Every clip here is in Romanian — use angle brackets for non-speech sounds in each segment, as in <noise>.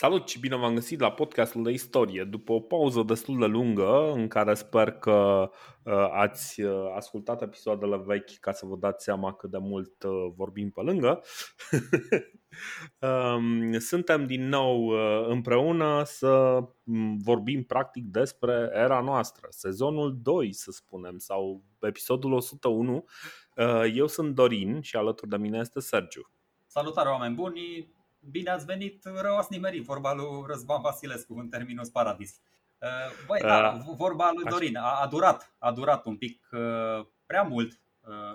Salut și bine v-am găsit la podcastul de istorie. După o pauză destul de lungă, în care sper că uh, ați uh, ascultat episoadele vechi ca să vă dați seama cât de mult uh, vorbim pe lângă, <laughs> um, suntem din nou împreună să mm, vorbim practic despre era noastră, sezonul 2, să spunem, sau episodul 101. Eu sunt Dorin și alături de mine este Sergiu. Salutare oameni buni! Bine ați venit, rău ați nimerit, vorba lui Răzvan Vasilescu în terminus paradis. Uh, băi, da, uh, vorba lui Dorin a, a durat, a durat un pic uh, prea mult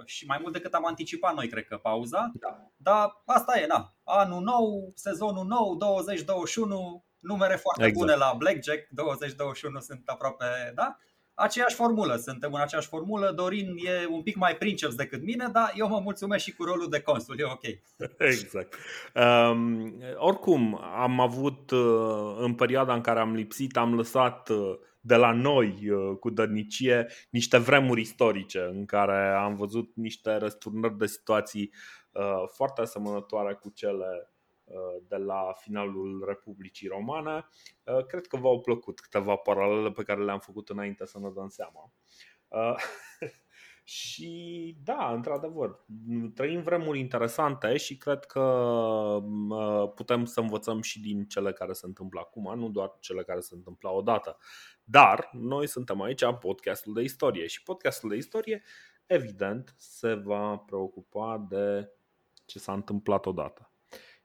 și mai mult decât am anticipat noi, cred că, pauza. Da. Dar asta e, na. Anul nou, sezonul nou, 2021, numere foarte exact. bune la Blackjack, 2021 sunt aproape, da? Aceeași formulă, suntem în aceeași formulă. Dorin e un pic mai princeps decât mine, dar eu mă mulțumesc și cu rolul de consul, e ok. <laughs> Exact. Um, oricum, am avut uh, în perioada în care am lipsit, am lăsat uh, de la noi uh, cu dărnicie niște vremuri istorice în care am văzut niște răsturnări de situații foarte asemănătoare cu cele Uh, de la finalul Republicii Romane. Uh, cred că v-au plăcut câteva paralele pe care le-am făcut înainte să ne dăm seama. Uh, <laughs> și da, într-adevăr, trăim vremuri interesante și cred că putem să învățăm și din cele care se întâmplă acum, nu doar cele care se întâmplă odată. Dar noi suntem aici podcastul de istorie și podcastul de istorie, evident, se va preocupa de ce s-a întâmplat odată.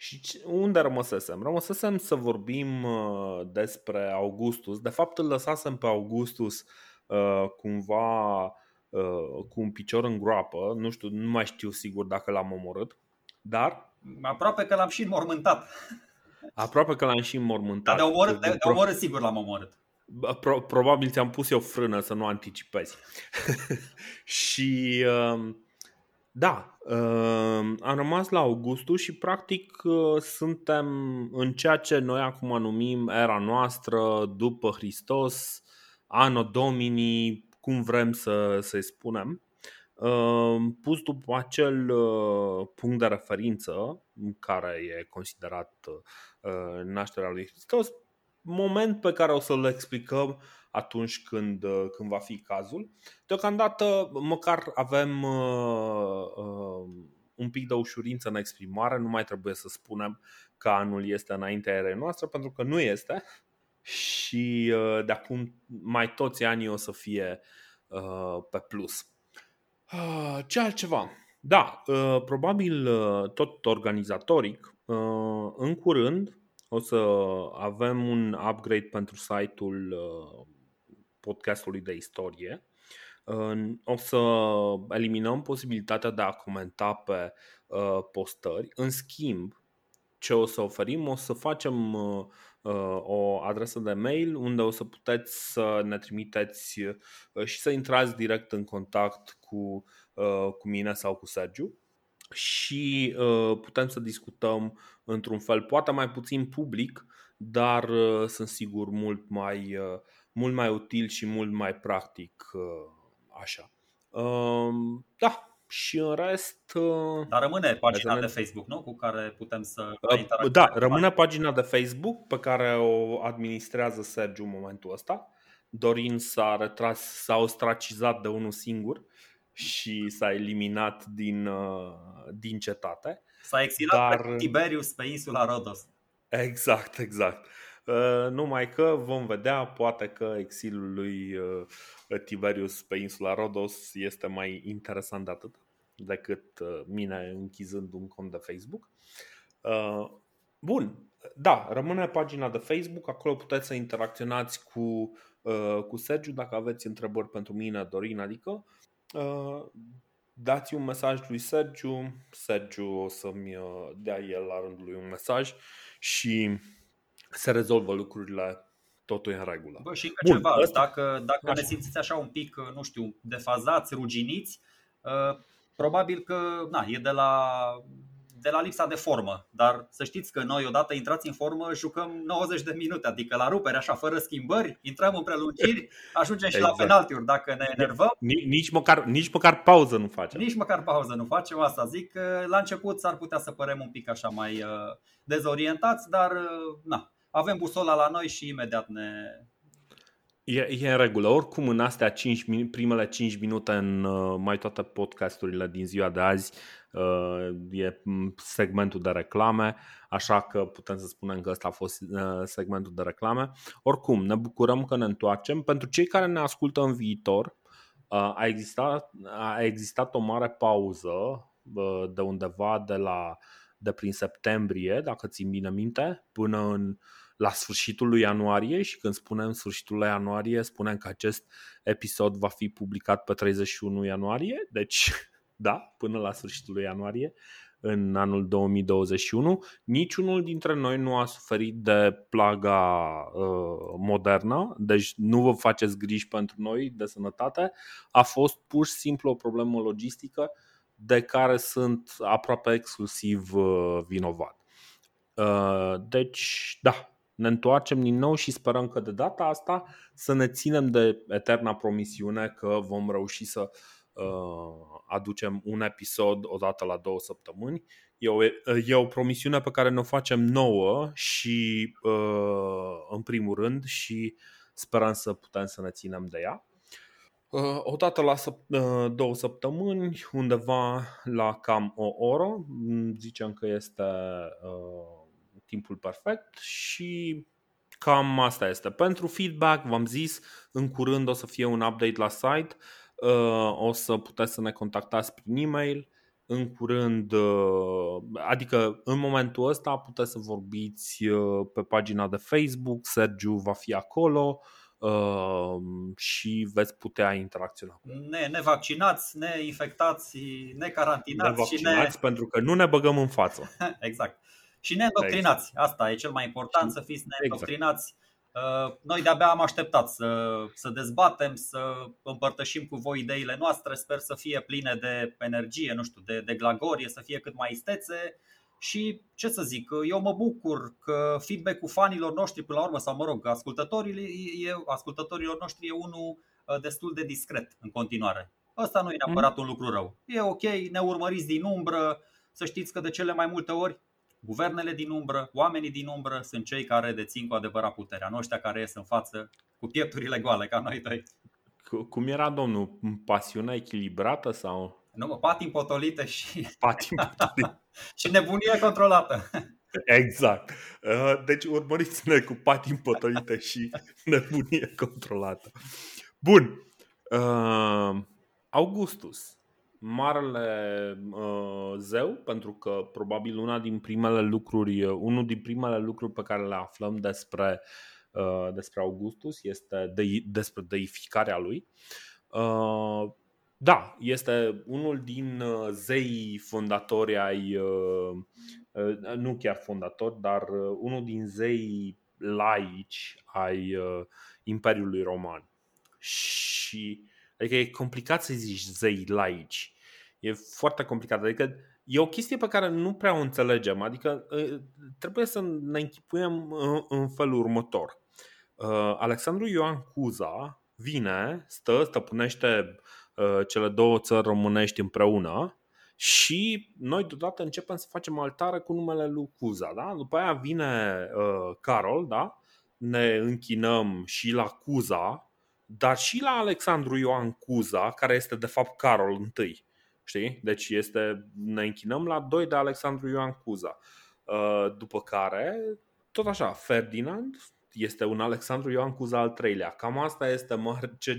Și unde rămăsesem? Rămăsesem să vorbim uh, despre Augustus. De fapt, îl lăsasem pe Augustus uh, cumva uh, cu un picior în groapă. Nu știu, nu mai știu sigur dacă l-am omorât. Dar. Aproape că l-am și înmormântat. Aproape că l-am și înmormântat. Dar de omorât, de, de omorât sigur l-am omorât. Pro, probabil ți-am pus eu frână să nu anticipezi. <laughs> și. Uh, da, uh, am rămas la Augustus și practic uh, suntem în ceea ce noi acum numim era noastră, după Hristos, anno domini, cum vrem să, să-i spunem, uh, pus după acel punct de referință care e considerat nașterea lui Hristos, moment pe care o să-l explicăm atunci când, uh, când va fi cazul. Deocamdată, măcar avem uh, uh, un pic de ușurință în exprimare, nu mai trebuie să spunem că anul este înaintea erei noastre, pentru că nu este și uh, de acum mai toți anii o să fie uh, pe plus. Uh, ce altceva? Da, uh, probabil uh, tot organizatoric, uh, în curând o să avem un upgrade pentru site-ul uh, podcastului de istorie. O să eliminăm posibilitatea de a comenta pe uh, postări. În schimb, ce o să oferim, o să facem uh, uh, o adresă de mail unde o să puteți să ne trimiteți și să intrați direct în contact cu, cu mine sau cu Sergiu și putem să discutăm într-un fel, poate mai puțin public, dar sunt sigur mult mai mult mai util și mult mai practic uh, așa. Um, da, și în rest. Uh, Dar rămâne pagina de Facebook, nu? Cu care putem să. Uh, da, rămâne pagina de Facebook pe care o administrează Sergiu în momentul ăsta. Dorin s-a retras, s-a ostracizat de unul singur și s-a eliminat din, din cetate. S-a exilat Dar... pe Tiberius pe insula Rodos. Exact, exact. Uh, numai că vom vedea, poate că exilul lui uh, Tiberius pe insula Rodos este mai interesant de atât decât uh, mine închizând un cont de Facebook. Bun, da, rămâne pagina de Facebook, acolo puteți să interacționați cu, cu Sergiu dacă aveți întrebări pentru mine, Dorin, adică dați un mesaj lui Sergiu, Sergiu o să-mi dea el la rândul lui un mesaj și se rezolvă lucrurile totul în regulă. Bă, și încă Bun, ceva, asta... dacă, dacă ne simțiți așa un pic, nu știu, defazați, ruginiți, uh, probabil că na, e de la, de la lipsa de formă. Dar să știți că noi, odată intrați în formă, jucăm 90 de minute, adică la rupere, așa, fără schimbări, intrăm în prelungiri, ajungem și exact. la penaltiuri dacă ne enervăm. Nici măcar, nici măcar pauză nu facem. Nici măcar pauză nu facem, asta zic. La început s-ar putea să părem un pic așa mai uh, dezorientați, dar uh, na, avem busola la noi și imediat ne, E, e în regulă. Oricum, în astea 5, primele 5 minute în uh, mai toate podcasturile din ziua de azi uh, e segmentul de reclame, așa că putem să spunem că ăsta a fost uh, segmentul de reclame. Oricum, ne bucurăm că ne întoarcem. Pentru cei care ne ascultă în viitor, a existat, a existat o mare pauză de undeva de la de prin septembrie, dacă țin bine minte, până în la sfârșitul lui ianuarie și când spunem sfârșitul lui ianuarie, spunem că acest episod va fi publicat pe 31 ianuarie, deci <laughs> da, până la sfârșitul lui ianuarie în anul 2021. Niciunul dintre noi nu a suferit de plaga uh, modernă, deci nu vă faceți griji pentru noi de sănătate. A fost pur și simplu o problemă logistică de care sunt aproape exclusiv uh, vinovat. Uh, deci, da, ne întoarcem din nou și sperăm că de data asta să ne ținem de eterna promisiune că vom reuși să uh, aducem un episod odată la două săptămâni. E o, e o promisiune pe care ne-o facem nouă și uh, în primul rând și sperăm să putem să ne ținem de ea. Uh, odată la săp- două săptămâni, undeva la cam o oră, zicem că este timpul perfect și cam asta este. Pentru feedback, v-am zis, în curând o să fie un update la site, uh, o să puteți să ne contactați prin e-mail, în curând, uh, adică în momentul ăsta puteți să vorbiți uh, pe pagina de Facebook, Sergiu va fi acolo și veți putea interacționa. Ne, ne vaccinați, ne infectați, ne carantinați ne vaccinați și ne... pentru că nu ne băgăm în față. <laughs> exact și neîndoctrinați. Exact. Asta e cel mai important, să fiți neîndoctrinați. Exact. Noi de-abia am așteptat să, să dezbatem, să împărtășim cu voi ideile noastre. Sper să fie pline de energie, nu știu, de, de glagorie, să fie cât mai istețe. Și ce să zic, eu mă bucur că feedback-ul fanilor noștri până la urmă, sau mă rog, ascultătorilor, e, ascultătorilor noștri e unul uh, destul de discret în continuare. Ăsta nu e neapărat mm. un lucru rău. E ok, ne urmăriți din umbră, să știți că de cele mai multe ori Guvernele din umbră, oamenii din umbră sunt cei care dețin cu adevărat puterea, nu ăștia care ies în față cu piepturile goale, ca noi doi. Cum era domnul? Pasiunea echilibrată sau? Nu, mă, patim potolite și... Patim potolite. <laughs> și nebunie controlată. Exact. Uh, deci urmăriți-ne cu patim potolite și nebunie controlată. Bun. Uh, Augustus marele uh, zeu, pentru că probabil una din primele lucruri, uh, unul din primele lucruri pe care le aflăm despre, uh, despre Augustus este de, despre deificarea lui. Uh, da, este unul din uh, zei fondatori ai, uh, uh, nu chiar fondatori, dar uh, unul din zei laici ai uh, Imperiului Roman. Și Adică e complicat să zici zei laici. E foarte complicat. Adică e o chestie pe care nu prea o înțelegem. Adică ă, trebuie să ne închipuiem în felul următor. Ă, Alexandru Ioan Cuza vine, stă, stăpânește ă, cele două țări românești împreună și noi deodată începem să facem altare cu numele lui Cuza. Da? După aia vine uh, Carol, da? ne închinăm și la Cuza, dar și la Alexandru Ioan Cuza, care este de fapt Carol I. Știi? Deci este, ne închinăm la doi de Alexandru Ioan Cuza. Uh, după care, tot așa, Ferdinand este un Alexandru Ioan Cuza al treilea. Cam asta este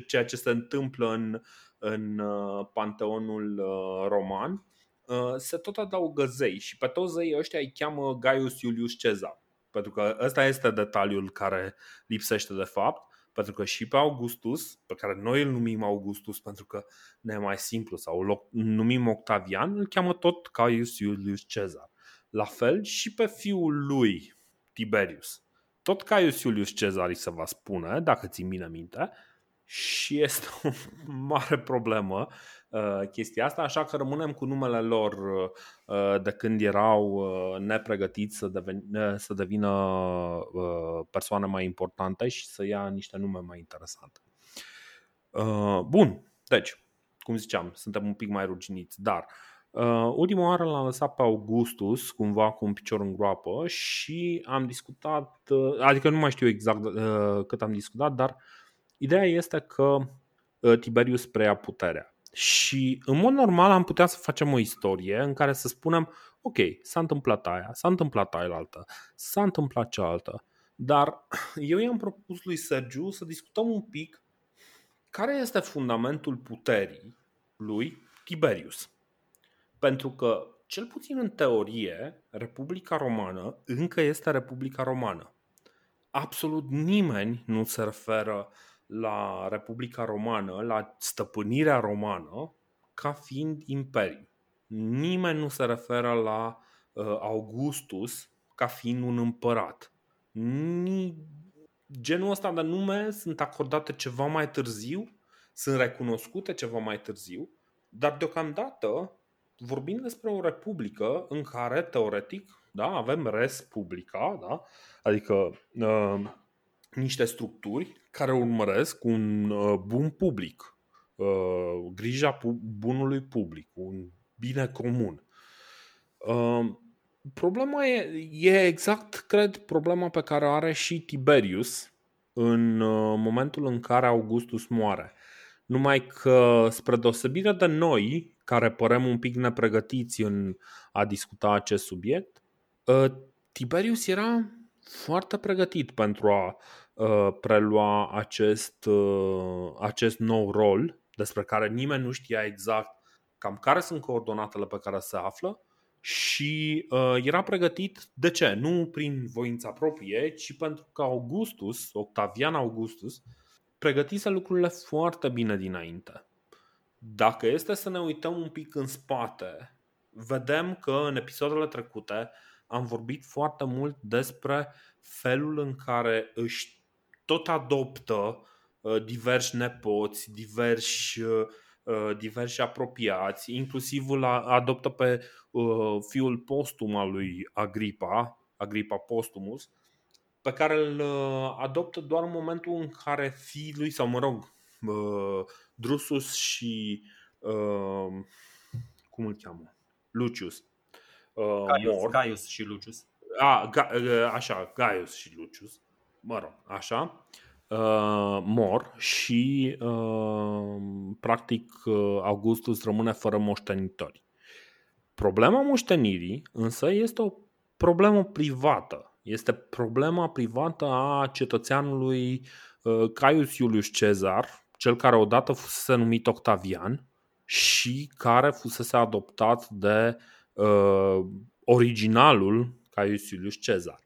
ceea ce se întâmplă în, în uh, panteonul uh, roman. Se tot adaugă zei și pe toți zei ăștia îi cheamă Gaius Iulius Cezar. Pentru că ăsta este detaliul care lipsește de fapt pentru că și pe Augustus, pe care noi îl numim Augustus pentru că ne e mai simplu sau îl numim Octavian, îl cheamă tot Caius Iulius Cezar. La fel și pe fiul lui, Tiberius. Tot Caius Iulius Cezar îi se va spune, dacă ți bine minte, și este <laughs> o mare problemă uh, chestia asta, așa că rămânem cu numele lor uh, de când erau uh, nepregătiți să, deveni, să devină persoane mai importante și să ia niște nume mai interesante. Bun, deci, cum ziceam, suntem un pic mai ruginiți, dar Uh, ultima oară l-am lăsat pe Augustus, cumva cu un picior în groapă și am discutat, uh, adică nu mai știu exact uh, cât am discutat, dar ideea este că uh, Tiberius preia puterea. Și în mod normal am putea să facem o istorie în care să spunem ok, s-a întâmplat aia, s-a întâmplat aia altă, s-a întâmplat cealaltă. Dar <clears throat> eu i-am propus lui Sergiu să discutăm un pic care este fundamentul puterii lui Tiberius. Pentru că, cel puțin în teorie, Republica Romană încă este Republica Romană. Absolut nimeni nu se referă la Republica Romană, la stăpânirea romană, ca fiind imperiu. Nimeni nu se referă la uh, Augustus ca fiind un împărat. Ni... Genul ăsta de nume sunt acordate ceva mai târziu, sunt recunoscute ceva mai târziu, dar deocamdată vorbim despre o republică în care, teoretic, da, avem res publica, da? adică uh, niște structuri care urmăresc un uh, bun public, uh, grija pu- bunului public, un bine comun. Uh, problema e, e exact, cred, problema pe care o are și Tiberius în uh, momentul în care Augustus moare. Numai că, spre deosebire de noi, care părem un pic nepregătiți în a discuta acest subiect, uh, Tiberius era foarte pregătit pentru a uh, prelua acest, uh, acest nou rol despre care nimeni nu știa exact cam care sunt coordonatele pe care se află și uh, era pregătit de ce? Nu prin voința proprie, ci pentru că Augustus, Octavian Augustus, pregătise lucrurile foarte bine dinainte. Dacă este să ne uităm un pic în spate, vedem că în episoadele trecute am vorbit foarte mult despre felul în care își tot adoptă uh, diversi nepoți, diversi, uh, diversi apropiați, inclusiv îl adoptă pe uh, fiul postum al lui Agripa, Agripa Postumus, pe care îl adoptă doar în momentul în care fiii lui, sau mă rog, Drusus și uh, cum îl cheamă? Lucius. Uh, Gaius, mor. Gaius și Lucius. A, ga, uh, așa, Gaius și Lucius. Mă rog, așa. Uh, mor și uh, practic uh, Augustus rămâne fără moștenitori. Problema moștenirii însă este o problemă privată. Este problema privată a cetățeanului uh, Caius Iulius Cezar, cel care odată fusese numit Octavian și care fusese adoptat de uh, originalul Caius Iulius Cezar.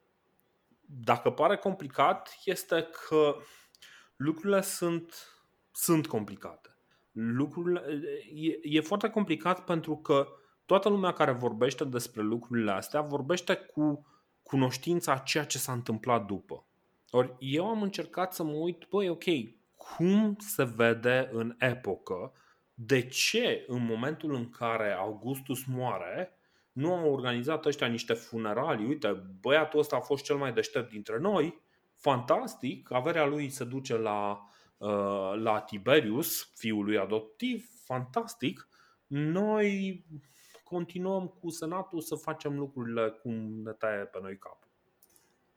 Dacă pare complicat, este că lucrurile sunt, sunt complicate. Lucrurile, e, e foarte complicat pentru că toată lumea care vorbește despre lucrurile astea vorbește cu cunoștința a ceea ce s-a întâmplat după. Ori eu am încercat să mă uit, băi, ok, cum se vede în epocă, de ce în momentul în care Augustus moare, nu au organizat ăștia niște funeralii, uite, băiatul ăsta a fost cel mai deștept dintre noi, fantastic, averea lui se duce la, uh, la Tiberius, fiul lui adoptiv, fantastic, noi continuăm cu senatul să facem lucrurile cum ne taie pe noi capul.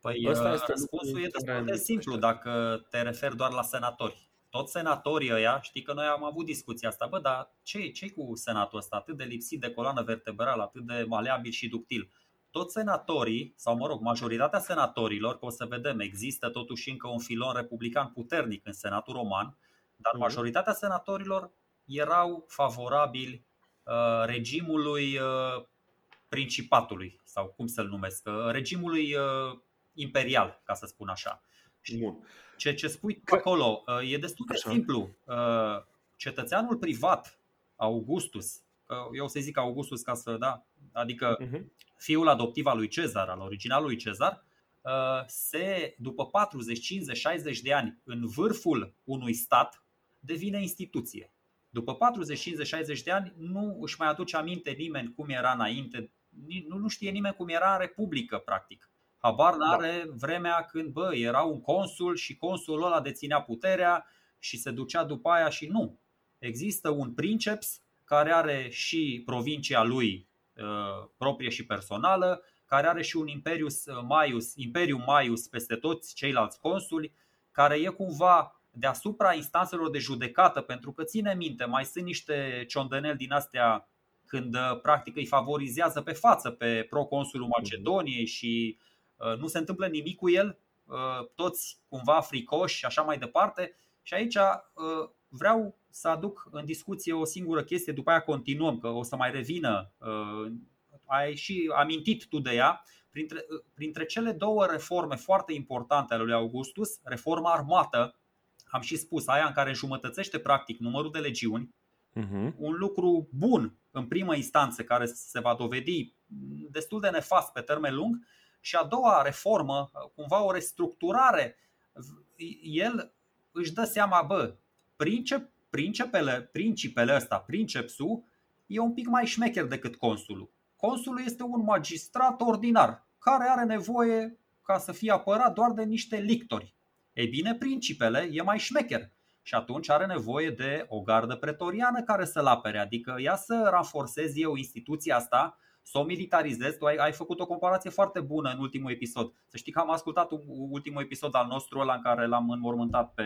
Păi Asta uh, este răspunsul e destul de simplu. dacă te referi doar la senatori. Toți senatorii ăia, știi că noi am avut discuția asta, bă, dar ce ce cu senatul ăsta atât de lipsit de coloană vertebrală, atât de maleabil și ductil? Toți senatorii, sau mă rog, majoritatea senatorilor, că o să vedem, există totuși încă un filon republican puternic în Senatul Roman, dar mhm. majoritatea senatorilor erau favorabili uh, regimului uh, principatului, sau cum să-l numesc, uh, regimului uh, imperial, ca să spun așa. Bun. Ce, ce spui acolo uh, e destul de așa. simplu. Uh, cetățeanul privat, Augustus, eu o să zic Augustus ca să, da, adică uh-huh. fiul adoptiv al lui Cezar, al originalului Cezar, uh, se, după 40, 50, 60 de ani în vârful unui stat, devine instituție. După 40, 50, 60 de ani nu își mai aduce aminte nimeni cum era înainte, nu, nu știe nimeni cum era în Republică, practic. Habar n-are da. vremea când bă, era un consul și consulul ăla deținea puterea și se ducea după aia și nu. Există un princeps care are și provincia lui proprie și personală, care are și un Imperius Maius, Imperium Maius peste toți ceilalți consuli, care e cumva deasupra instanțelor de judecată, pentru că ține minte, mai sunt niște ciondăneli din astea când uh, practic îi favorizează pe față pe proconsulul Macedoniei și uh, nu se întâmplă nimic cu el, uh, toți cumva fricoși și așa mai departe. Și aici vreau să aduc în discuție o singură chestie, după aia continuăm, că o să mai revină. Ai și amintit tu de ea. Printre, printre cele două reforme foarte importante ale lui Augustus, reforma armată, am și spus, aia în care înjumătățește practic numărul de legiuni, uh-huh. un lucru bun în primă instanță care se va dovedi destul de nefast pe termen lung și a doua reformă, cumva o restructurare, el își dă seama, bă, princip, principele, principele ăsta, princepsul, e un pic mai șmecher decât consulul. Consulul este un magistrat ordinar care are nevoie ca să fie apărat doar de niște lictori. Ei bine, principele e mai șmecher și atunci are nevoie de o gardă pretoriană care să-l apere, adică ea să ranforcezi eu instituția asta, să o militarizezi. Tu ai, ai făcut o comparație foarte bună în ultimul episod. Să știi că am ascultat ultimul episod al nostru ăla în care l-am înmormântat pe,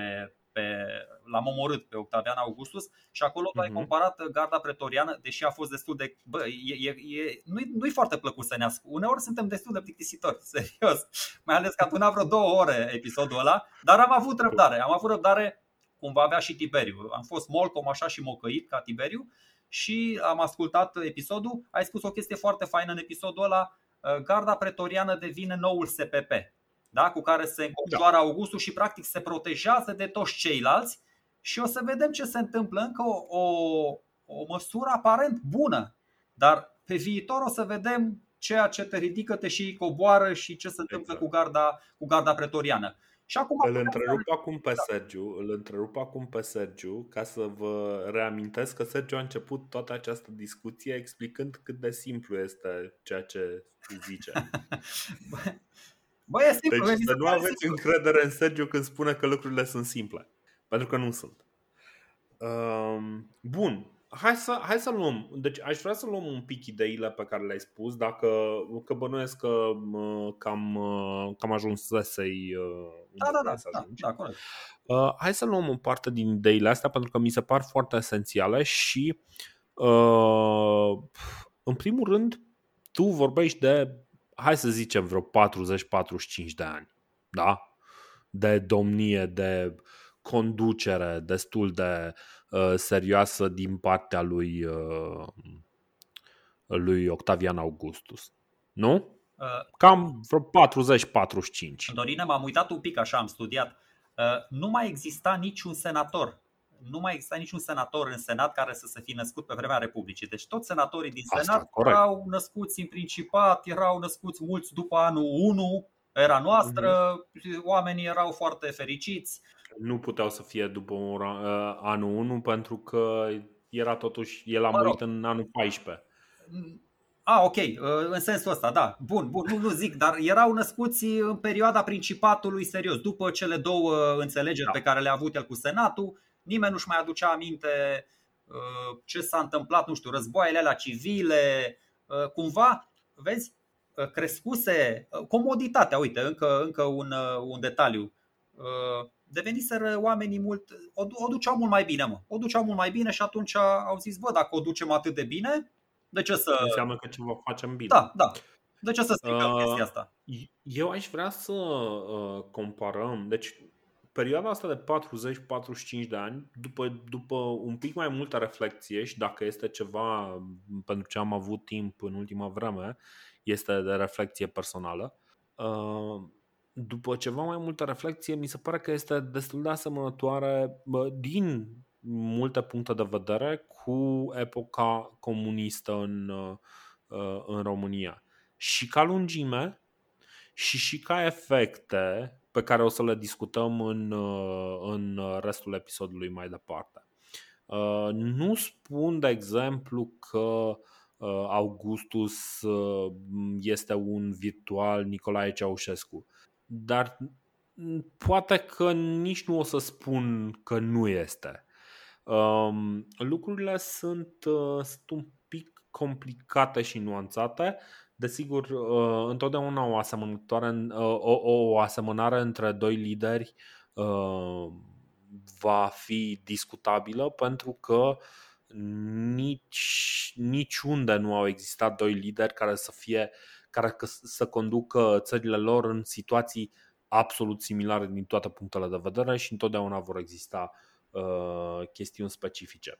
pe, l-am omorât pe Octavian Augustus și acolo uh-huh. ai mhm. comparat garda pretoriană, deși a fost destul de. Bă, e, e, e, nu-i, nu-i foarte plăcut să ne ascult. Uneori suntem destul de plictisitori, <laughs> serios. Mai ales că a până vreo două ore episodul ăla, dar am avut răbdare. Am avut răbdare cum va avea și Tiberiu. Am fost molcom așa și mocăit ca Tiberiu și am ascultat episodul. Ai spus o chestie foarte faină în episodul ăla. Garda pretoriană devine noul SPP da? cu care se înconjoară da. Augustul și practic se protejează de toți ceilalți și o să vedem ce se întâmplă. Încă o, o, o măsură aparent bună, dar pe viitor o să vedem ceea ce te ridică, te și coboară și ce se întâmplă exact. cu, garda, cu garda pretoriană. Și acum îl întrerup să... acum pe da. Sergiu, îl întrerup acum pe Sergiu ca să vă reamintesc că Sergiu a început toată această discuție explicând cât de simplu este ceea ce zice. <laughs> Bă, e simplu, deci să nu aveți simplu. încredere în Sergio când spune că lucrurile sunt simple. Pentru că nu sunt. Um, bun. Hai să, hai să luăm. Deci aș vrea să luăm un pic ideile pe care le-ai spus, dacă că bănuiesc că cam, cam ajunsesei da, da, da, da, da, corect. Uh, hai să luăm o parte din ideile astea pentru că mi se par foarte esențiale și uh, în primul rând tu vorbești de hai să zicem, vreo 40-45 de ani, da? De domnie, de conducere destul de uh, serioasă din partea lui, uh, lui Octavian Augustus. Nu? Uh, Cam vreo 40-45. Dorina, m-am uitat un pic așa, am studiat. Uh, nu mai exista niciun senator nu mai exista niciun senator în Senat care să se fi născut pe vremea Republicii. Deci toți senatorii din Senat Asta, erau născuți în Principat, erau născuți mulți după anul 1, era noastră, mm-hmm. oamenii erau foarte fericiți. Nu puteau să fie după uh, anul 1 pentru că era totuși, el a murit în anul 14. A, ok, uh, în sensul ăsta, da. Bun, bun, nu, nu zic, dar erau născuți în perioada Principatului serios, după cele două înțelegeri da. pe care le-a avut el cu Senatul nimeni nu-și mai aducea aminte uh, ce s-a întâmplat, nu știu, războaiele alea civile, uh, cumva, vezi, uh, crescuse comoditatea, uite, încă, încă un, un detaliu. Deveniseră oamenii mult, o, o duceau mult mai bine, mă. O duceau mult mai bine și atunci au zis, bă, dacă o ducem atât de bine, de ce să... Înseamnă că ceva facem bine. Da, da. De ce să stricăm uh, chestia asta? Eu aș vrea să uh, comparăm, deci perioada asta de 40-45 de ani, după, după un pic mai multă reflexie și dacă este ceva pentru ce am avut timp în ultima vreme, este de reflexie personală. Uh, după ceva mai multă reflexie, mi se pare că este destul de asemănătoare din multe puncte de vedere cu epoca comunistă în, uh, în România. Și ca lungime și și ca efecte pe care o să le discutăm în, uh, în restul episodului mai departe. Uh, nu spun, de exemplu, că uh, Augustus este un virtual Nicolae Ceaușescu, dar poate că nici nu o să spun că nu este. Um, lucrurile sunt, uh, sunt un pic complicate și nuanțate. Desigur, uh, întotdeauna o, asemănătoare, o, o asemănare între doi lideri va fi discutabilă pentru că nici, niciunde nu au existat doi lideri care să fie care să conducă țările lor în situații absolut similare din toate punctele de vedere și întotdeauna vor exista uh, chestiuni specifice.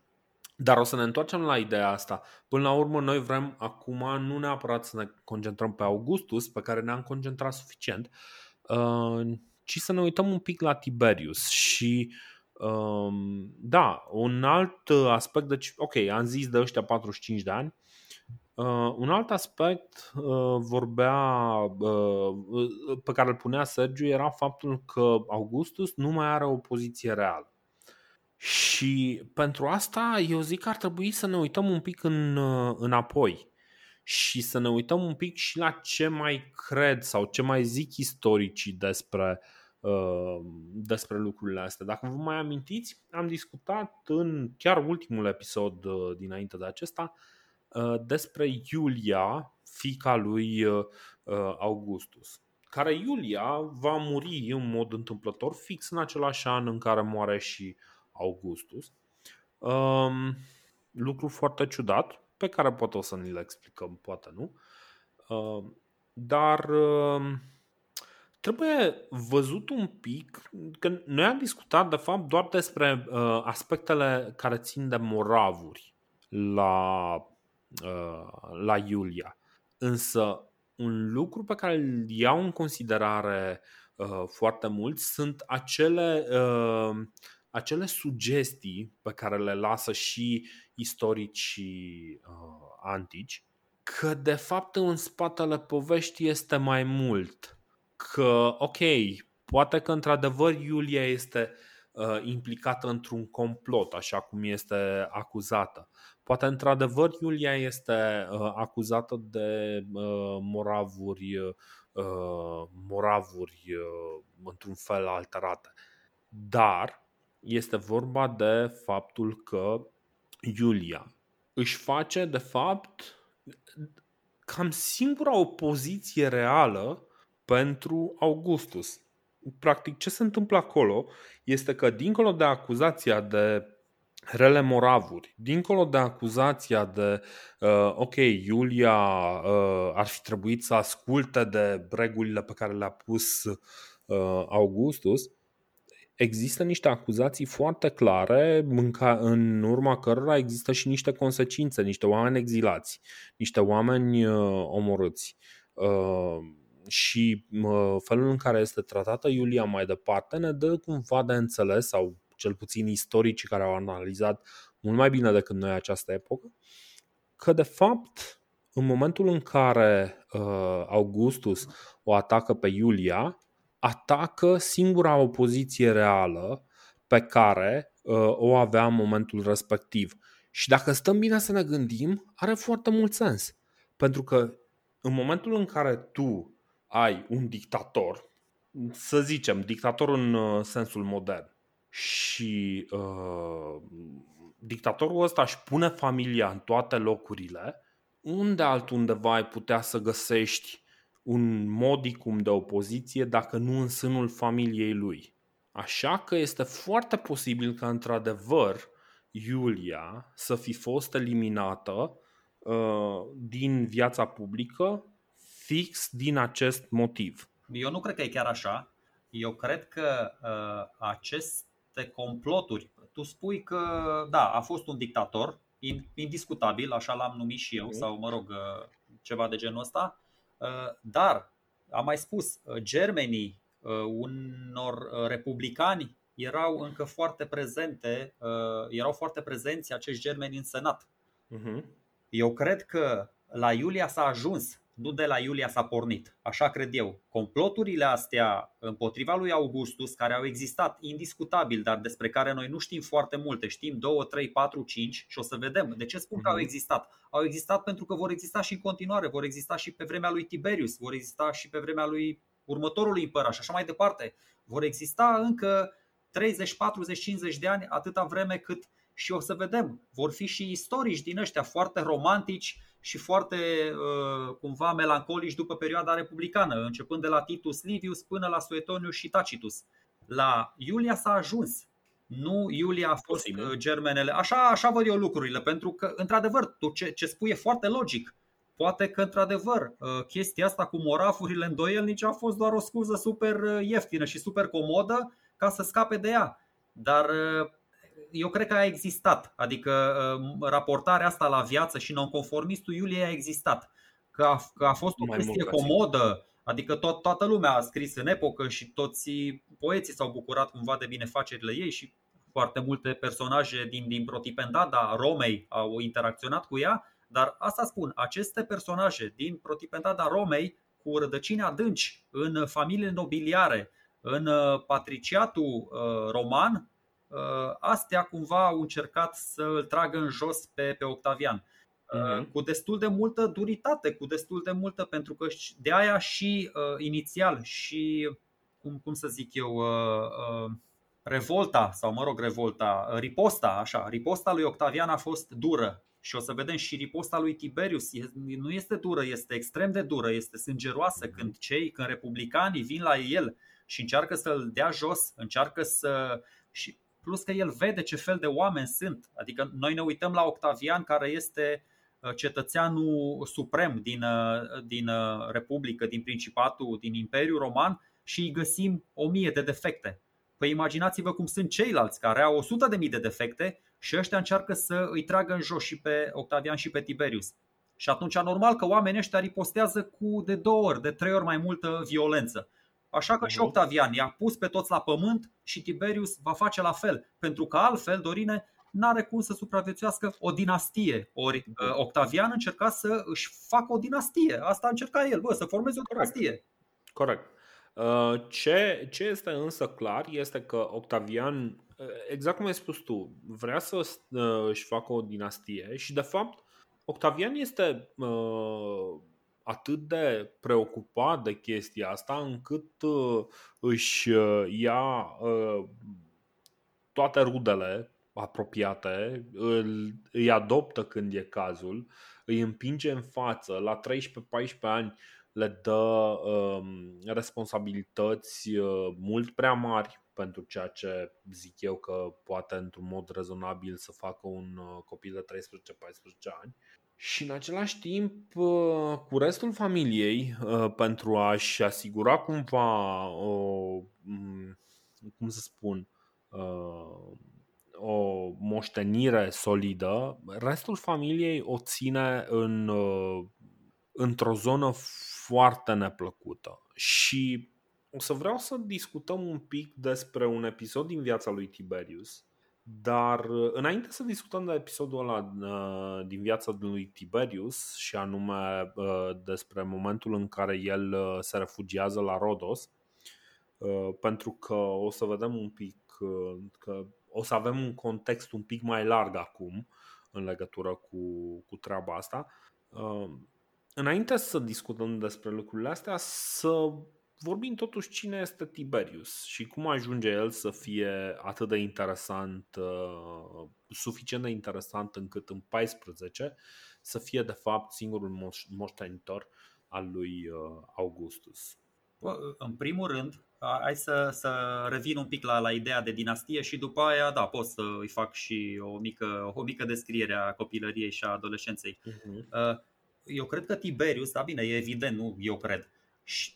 Dar o să ne întoarcem la ideea asta. Până la urmă, noi vrem acum nu neapărat să ne concentrăm pe Augustus, pe care ne-am concentrat suficient, uh, ci să ne uităm un pic la Tiberius. Și uh, da, un alt aspect, deci, ok, am zis de ăștia 45 de ani, Uh, un alt aspect uh, vorbea, uh, pe care îl punea Sergiu era faptul că Augustus nu mai are o poziție reală. Și pentru asta eu zic că ar trebui să ne uităm un pic în, uh, înapoi și să ne uităm un pic și la ce mai cred sau ce mai zic istoricii despre, uh, despre lucrurile astea. Dacă vă mai amintiți, am discutat în chiar ultimul episod uh, dinainte de acesta uh, Uh, despre Iulia, fica lui uh, uh, Augustus, care Iulia va muri în mod întâmplător fix în același an în care moare și Augustus. Um, lucru foarte ciudat, pe care poate o să ni le explicăm, poate nu. Um, dar um, trebuie văzut un pic că noi am discutat de fapt doar despre aspectele care țin de moravuri la Uh, la Iulia. Însă un lucru pe care îl iau în considerare uh, foarte mult sunt acele, uh, acele sugestii pe care le lasă și istoricii antici că de fapt în spatele poveștii este mai mult. Că, ok, poate că într-adevăr Iulia este implicată într-un complot, așa cum este acuzată. Poate într-adevăr Iulia este uh, acuzată de uh, moravuri, uh, moravuri uh, într-un fel alterate. Dar este vorba de faptul că Iulia își face de fapt cam singura opoziție reală pentru Augustus. Practic, ce se întâmplă acolo este că, dincolo de acuzația de rele moravuri, dincolo de acuzația de uh, ok, Iulia uh, ar fi trebuit să asculte de regulile pe care le-a pus uh, Augustus, există niște acuzații foarte clare în, ca, în urma cărora există și niște consecințe, niște oameni exilați, niște oameni uh, omorâți. Uh, și uh, felul în care este tratată Iulia mai departe ne dă cumva de înțeles sau cel puțin istoricii care au analizat mult mai bine decât noi această epocă, că de fapt în momentul în care uh, Augustus o atacă pe Iulia, atacă singura opoziție reală pe care uh, o avea în momentul respectiv. Și dacă stăm bine să ne gândim, are foarte mult sens. Pentru că în momentul în care tu ai un dictator, să zicem, dictator în uh, sensul modern, și uh, dictatorul ăsta își pune familia în toate locurile, unde altundeva ai putea să găsești un modicum de opoziție dacă nu în sânul familiei lui. Așa că este foarte posibil că într-adevăr Iulia să fi fost eliminată uh, din viața publică fix din acest motiv. Eu nu cred că e chiar așa. Eu cred că uh, acest aceste comploturi. Tu spui că, da, a fost un dictator, indiscutabil, așa l-am numit și eu, sau mă rog, uh, ceva de genul ăsta, uh, dar, am mai spus, uh, germenii unor republicani erau încă foarte prezente, erau foarte prezenți acești germeni în Senat. Uh-huh. Eu cred că la Iulia s-a ajuns nu de la Iulia s-a pornit. Așa cred eu. Comploturile astea împotriva lui Augustus, care au existat indiscutabil, dar despre care noi nu știm foarte multe, știm 2, 3, 4, 5 și o să vedem. De ce spun că au mhm. existat? Au existat pentru că vor exista și în continuare, vor exista și pe vremea lui Tiberius, vor exista și pe vremea lui următorului împărat și așa mai departe. Vor exista încă 30, 40, 50 de ani atâta vreme cât și o să vedem, vor fi și istorici din ăștia foarte romantici și foarte uh, cumva melancolici după perioada republicană, începând de la Titus Livius până la Suetonius și Tacitus. La Iulia s-a ajuns. Nu Iulia a fost Posibil. Uh, germenele. Așa, așa văd eu lucrurile, pentru că, într-adevăr, tu ce, ce spui e foarte logic. Poate că, într-adevăr, uh, chestia asta cu morafurile îndoielnice a fost doar o scuză super ieftină și super comodă ca să scape de ea. Dar eu cred că a existat. Adică uh, raportarea asta la viață și nonconformistul Iulie a existat. Că a, că a fost o Mai chestie comodă, adică tot, toată lumea a scris în epocă și toți poeții s-au bucurat cumva de binefacerile ei și foarte multe personaje din, din Protipendada Romei au interacționat cu ea, dar asta spun, aceste personaje din Protipendada Romei cu rădăcini adânci în familiile nobiliare, în uh, patriciatul uh, roman, Uh, astea cumva au încercat să îl tragă în jos pe, pe Octavian. Uh-huh. Cu destul de multă duritate, cu destul de multă, pentru că de aia și uh, inițial și, cum, cum să zic eu, uh, uh, revolta, sau mă rog, revolta, uh, riposta, așa, riposta lui Octavian a fost dură. Și o să vedem și riposta lui Tiberius nu este dură, este extrem de dură, este sângeroasă uh-huh. când cei, când republicanii vin la el și încearcă să-l dea jos, încearcă să. Și plus că el vede ce fel de oameni sunt. Adică noi ne uităm la Octavian care este uh, cetățeanul suprem din, uh, din uh, Republică, din Principatul, din Imperiul Roman și îi găsim o mie de defecte. Păi imaginați-vă cum sunt ceilalți care au 100 de mii de defecte și ăștia încearcă să îi tragă în jos și pe Octavian și pe Tiberius. Și atunci normal că oamenii ăștia ripostează cu de două ori, de trei ori mai multă violență. Așa că și mhm. Octavian i-a pus pe toți la pământ și Tiberius va face la fel, pentru că altfel, Dorine, n-are cum să supraviețuiască o dinastie. Ori mhm. uh, Octavian încerca să își facă o dinastie. Asta încerca el, bă, să formeze o Corect. dinastie. Corect. Uh, ce, ce este însă clar este că Octavian, uh, exact cum ai spus tu, vrea să își facă o dinastie și de fapt Octavian este atât de preocupat de chestia asta încât uh, își uh, ia uh, toate rudele apropiate, îl, îi adoptă când e cazul, îi împinge în față, la 13-14 ani le dă um, responsabilități uh, mult prea mari pentru ceea ce zic eu că poate într-un mod rezonabil să facă un uh, copil de 13-14 ani și în același timp uh, cu restul familiei uh, pentru a-și asigura cumva o, mm, cum să spun, uh, o moștenire solidă, restul familiei o ține în, într-o zonă foarte neplăcută. Și o să vreau să discutăm un pic despre un episod din viața lui Tiberius dar uh, înainte să discutăm de episodul ăla uh, din viața lui Tiberius și anume uh, despre momentul în care el se refugiază la Rodos, pentru că o să vedem un pic că o să avem un context un pic mai larg acum în legătură cu, cu treaba asta. Înainte să discutăm despre lucrurile astea, să vorbim totuși cine este Tiberius și cum ajunge el să fie atât de interesant, uh, suficient de interesant încât în 14 să fie de fapt singurul moștenitor al lui uh, Augustus. În primul rând, hai să, să revin un pic la, la ideea de dinastie și după aia, da, pot să îi fac și o mică, o mică descriere a copilăriei și a adolescenței. Uh-huh. Eu cred că Tiberius, da bine, e evident, nu eu cred,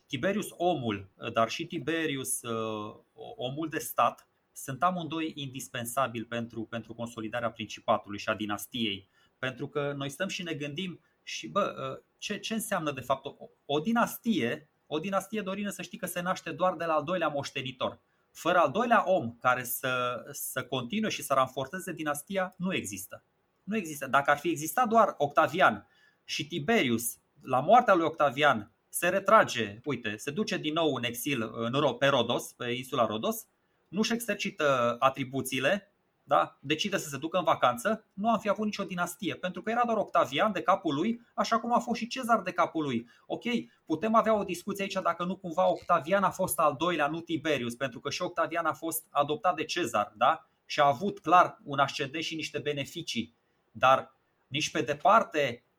Tiberius omul, dar și Tiberius uh, omul de stat sunt amândoi indispensabili pentru, pentru consolidarea principatului și a dinastiei. Pentru că noi stăm și ne gândim și bă, uh, ce, ce înseamnă de fapt o, o dinastie? O dinastie, Dorină, să știi că se naște doar de la al doilea moștenitor. Fără al doilea om care să, să continue și să ranforteze dinastia, nu există. Nu există. Dacă ar fi existat doar Octavian și Tiberius, la moartea lui Octavian, se retrage, uite, se duce din nou în exil în, pe Rodos, pe insula Rodos, nu-și exercită atribuțiile, da? decide să se ducă în vacanță, nu am fi avut nicio dinastie, pentru că era doar Octavian de capul lui, așa cum a fost și Cezar de capul lui. Ok, putem avea o discuție aici dacă nu cumva Octavian a fost al doilea, nu Tiberius, pentru că și Octavian a fost adoptat de Cezar, da? și a avut clar un ascendent și niște beneficii, dar nici pe departe uh,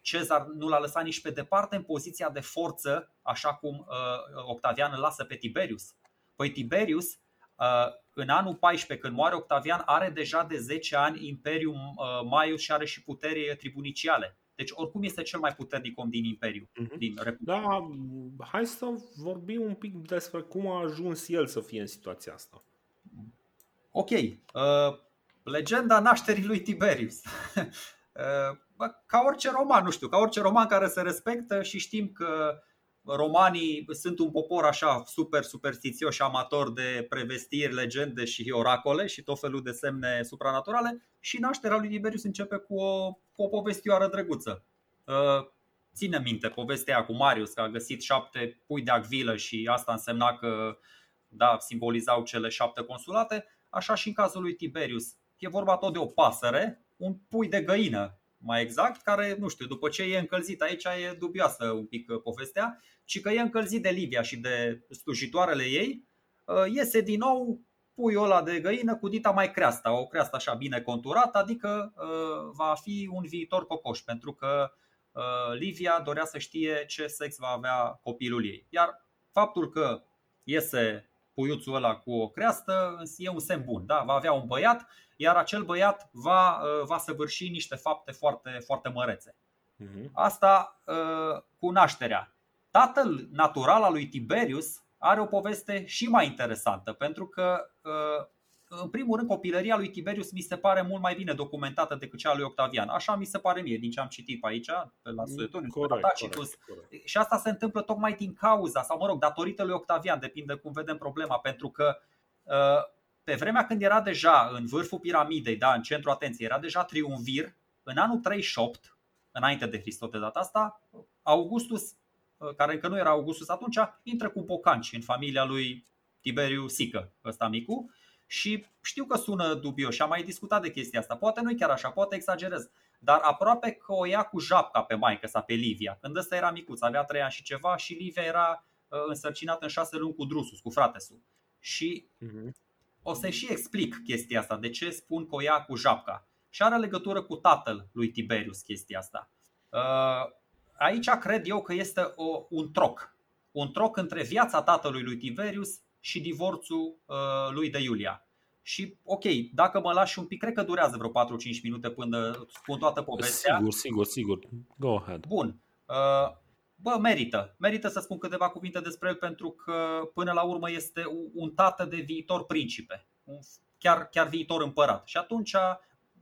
Cezar nu l-a lăsat nici pe departe în poziția de forță, așa cum uh, Octavian îl lasă pe Tiberius. Păi Tiberius, în anul 14, când moare Octavian, are deja de 10 ani Imperiul Maius și are și puteri tribuniciale. Deci oricum este cel mai puternic om din Imperiu, uh-huh. din Republica. Da, hai să vorbim un pic despre cum a ajuns el să fie în situația asta. Ok. Uh, legenda nașterii lui Tiberius. <laughs> uh, bă, ca orice roman, nu știu, ca orice roman care se respectă și știm că romanii sunt un popor așa super superstițios amator de prevestiri, legende și oracole și tot felul de semne supranaturale și nașterea lui Tiberius începe cu o, cu o povestioară drăguță. Uh, ține minte povestea cu Marius că a găsit șapte pui de acvilă și asta însemna că da, simbolizau cele șapte consulate, așa și în cazul lui Tiberius. E vorba tot de o pasăre, un pui de găină mai exact, care, nu știu, după ce e încălzit, aici e dubioasă un pic uh, povestea, ci că e încălzit de Livia și de slujitoarele ei, uh, iese din nou puiul ăla de găină cu dita mai creasta, o creastă așa bine conturată, adică uh, va fi un viitor cocoș, pentru că Livia dorea să știe ce sex va avea copilul ei. Iar faptul că iese puiuțul ăla cu o creastă e un semn bun. Da? Va avea un băiat, iar acel băiat va, uh, va săvârși niște fapte foarte, foarte mărețe. Mhm. Asta uh, cu nașterea. Tatăl natural al lui Tiberius are o poveste și mai interesantă, pentru că uh, în primul rând, copilăria lui Tiberius mi se pare mult mai bine documentată decât cea lui Octavian. Așa mi se pare mie, din ce am citit pe aici, pe la Suetonius, corect, corect, corect. Și asta se întâmplă tocmai din cauza, sau mă rog, datorită lui Octavian, depinde cum vedem problema, pentru că uh, pe vremea când era deja în vârful piramidei, da, în centru atenției, era deja triumvir, în anul 38, înainte de Hristos de data asta, Augustus, uh, care încă nu era Augustus atunci, intră cu bocanci în familia lui Tiberiu Sică, ăsta micu, și știu că sună dubios și am mai discutat de chestia asta. Poate nu e chiar așa, poate exagerez. Dar aproape că o ia cu japca pe maică sa, pe Livia. Când ăsta era micuț, avea trei ani și ceva și Livia era uh, însărcinată în șase luni cu Drusus, cu fratesul. Și uh-huh. o să și explic chestia asta, de ce spun că o ia cu japca. Și are legătură cu tatăl lui Tiberius chestia asta. Uh, aici cred eu că este o, un troc. Un troc între viața tatălui lui Tiberius și divorțul uh, lui de Iulia. Și ok, dacă mă lași un pic, cred că durează vreo 4-5 minute până spun toată povestea. Sigur, sigur, sigur. Go ahead. Bun. Uh, bă, merită. Merită să spun câteva cuvinte despre el pentru că până la urmă este un tată de viitor principe. Un chiar, chiar viitor împărat. Și atunci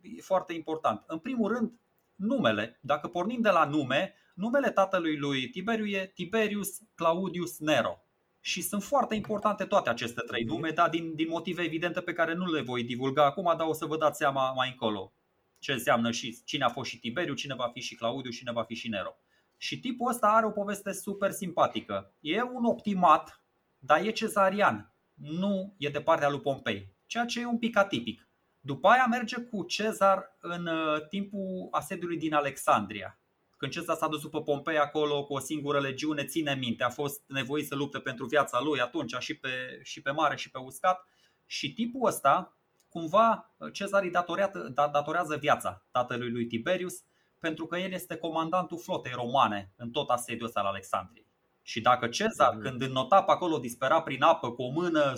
e foarte important. În primul rând, numele. Dacă pornim de la nume, numele tatălui lui Tiberiu e Tiberius Claudius Nero. Și sunt foarte importante toate aceste trei mhm. nume, dar din, din motive evidente pe care nu le voi divulga acum, dar o să vă dați seama mai încolo ce înseamnă și cine a fost și Tiberiu, cine va fi și Claudiu, cine va fi și Nero. Și tipul ăsta are o poveste super simpatică. E un optimat, dar e cezarian. Nu e de partea lui Pompei, ceea ce e un pic atipic. După aia merge cu Cezar în uh, timpul asediului din Alexandria. Când Cezar s-a dus după Pompei acolo cu o singură legiune, ține minte, a fost nevoit să lupte pentru viața lui atunci și pe, și pe mare și pe uscat. Și tipul ăsta, cumva, Cezar îi datorează, da, datorează viața tatălui lui Tiberius, pentru că el este comandantul flotei romane în tot asediul ăsta al Alexandriei. Și dacă Cezar, mm. când înnota pe acolo, dispera prin apă cu o mână,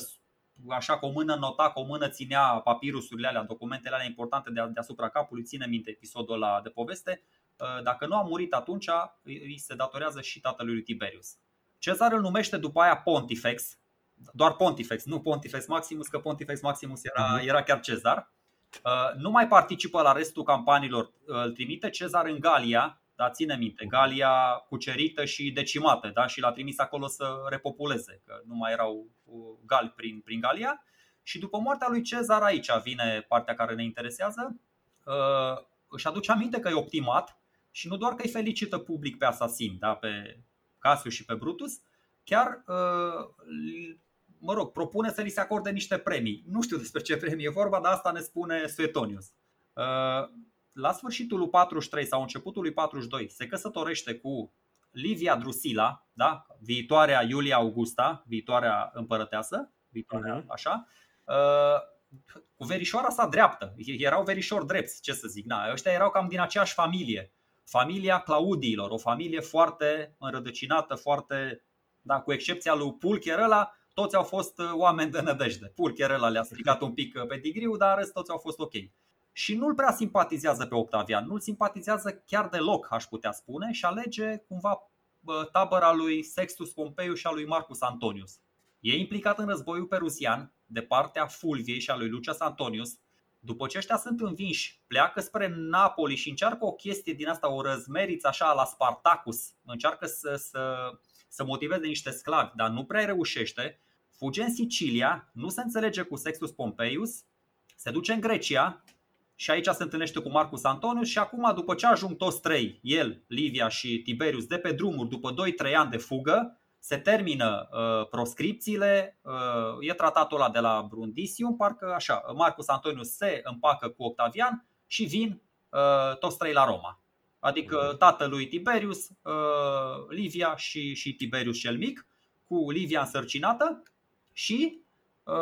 așa cu o mână nota, cu o mână ținea papirusurile alea, documentele alea importante deasupra capului, ține minte episodul ăla de poveste, Uh, dacă nu a murit atunci, îi se datorează și tatălui lui Tiberius. Cezar îl numește după aia Pontifex, doar Pontifex, nu Pontifex Maximus, că Pontifex Maximus era, mhm. era chiar Cezar. Uh, nu mai participă la restul campaniilor, uh, îl trimite Cezar în Galia, da, ține minte, Galia cucerită și decimată, da, și l-a trimis acolo să repopuleze, că nu mai erau gali prin, prin Galia. Și după moartea lui Cezar, aici vine partea care ne interesează, își aduce aminte că e optimat și nu doar că îi felicită public pe asasin, da, pe Casius și pe Brutus, chiar, uh, mă rog, propune să li se acorde niște premii. Nu știu <laughs> despre ce premii e vorba, dar asta ne spune Suetonius. Uh, la sfârșitul lui 43 sau începutul lui 42 se căsătorește cu Livia Drusila, da? viitoarea Iulia Augusta, viitoarea împărăteasă, viitoarea, uh-huh. așa. Uh, cu verișoara sa dreaptă. Erau verișori drepți, ce să zic. Na, ăștia erau cam din aceeași familie. Familia Claudiilor, o familie foarte înrădăcinată, foarte, da, cu excepția lui Pulcher ăla, toți au fost uh, oameni de nădejde. Pulcher ăla le-a stricat un pic uh, pedigriu, dar rest toți au fost ok. Și nu-l prea simpatizează pe Octavian, nu-l simpatizează chiar deloc, aș putea spune, și alege cumva tabăra lui Sextus Pompeius și a lui Marcus Antonius. E implicat în războiul perusian de partea Fulviei și a lui Lucius Antonius. După ce ăștia sunt învinși, pleacă spre Napoli și încearcă o chestie din asta, o răzmeriță așa la Spartacus. Încearcă să, să, să motiveze niște sclavi, dar nu prea reușește. Fuge în Sicilia, nu se înțelege cu Sextus Pompeius, se duce în Grecia și aici se întâlnește cu Marcus Antonius și acum după ce ajung toți trei, el, Livia și Tiberius, de pe drumuri după 2-3 ani de fugă, se termină uh, proscripțiile, uh, e tratatul ăla de la Brundisium, parcă așa, Marcus Antonius se împacă cu Octavian și vin uh, toți trei la Roma. Adică mhm. tatălui Tiberius, uh, Livia și, și Tiberius cel mic, cu Livia însărcinată și uh,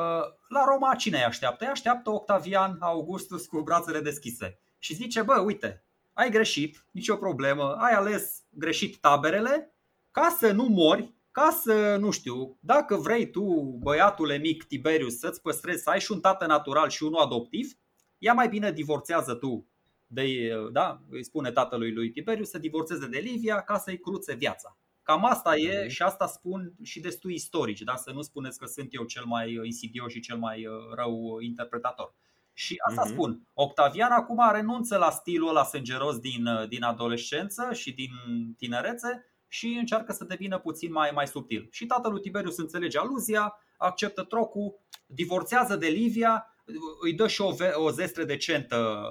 la Roma cine îi așteaptă? Îi așteaptă Octavian Augustus cu brațele deschise și zice, bă, uite, ai greșit, nicio problemă, ai ales greșit taberele, ca să nu mori ca să, nu știu, dacă vrei tu, băiatule mic Tiberius, să-ți păstrezi, să ai și un tată natural și unul adoptiv, ia mai bine divorțează tu, de, da, îi spune tatălui lui Tiberius să divorțeze de Livia ca să-i cruțe viața. Cam asta e mhm. și asta spun și destui istorici, da? să nu spuneți că sunt eu cel mai insidios și cel mai uh, rău interpretator. Și asta uh-huh. spun. Octavian acum renunță la stilul ăla sângeros din, uh, din adolescență și din tinerețe și încearcă să devină puțin mai, mai subtil. Și tatăl lui Tiberius înțelege aluzia, acceptă trocul, divorțează de Livia, îi dă și o, o zestre decentă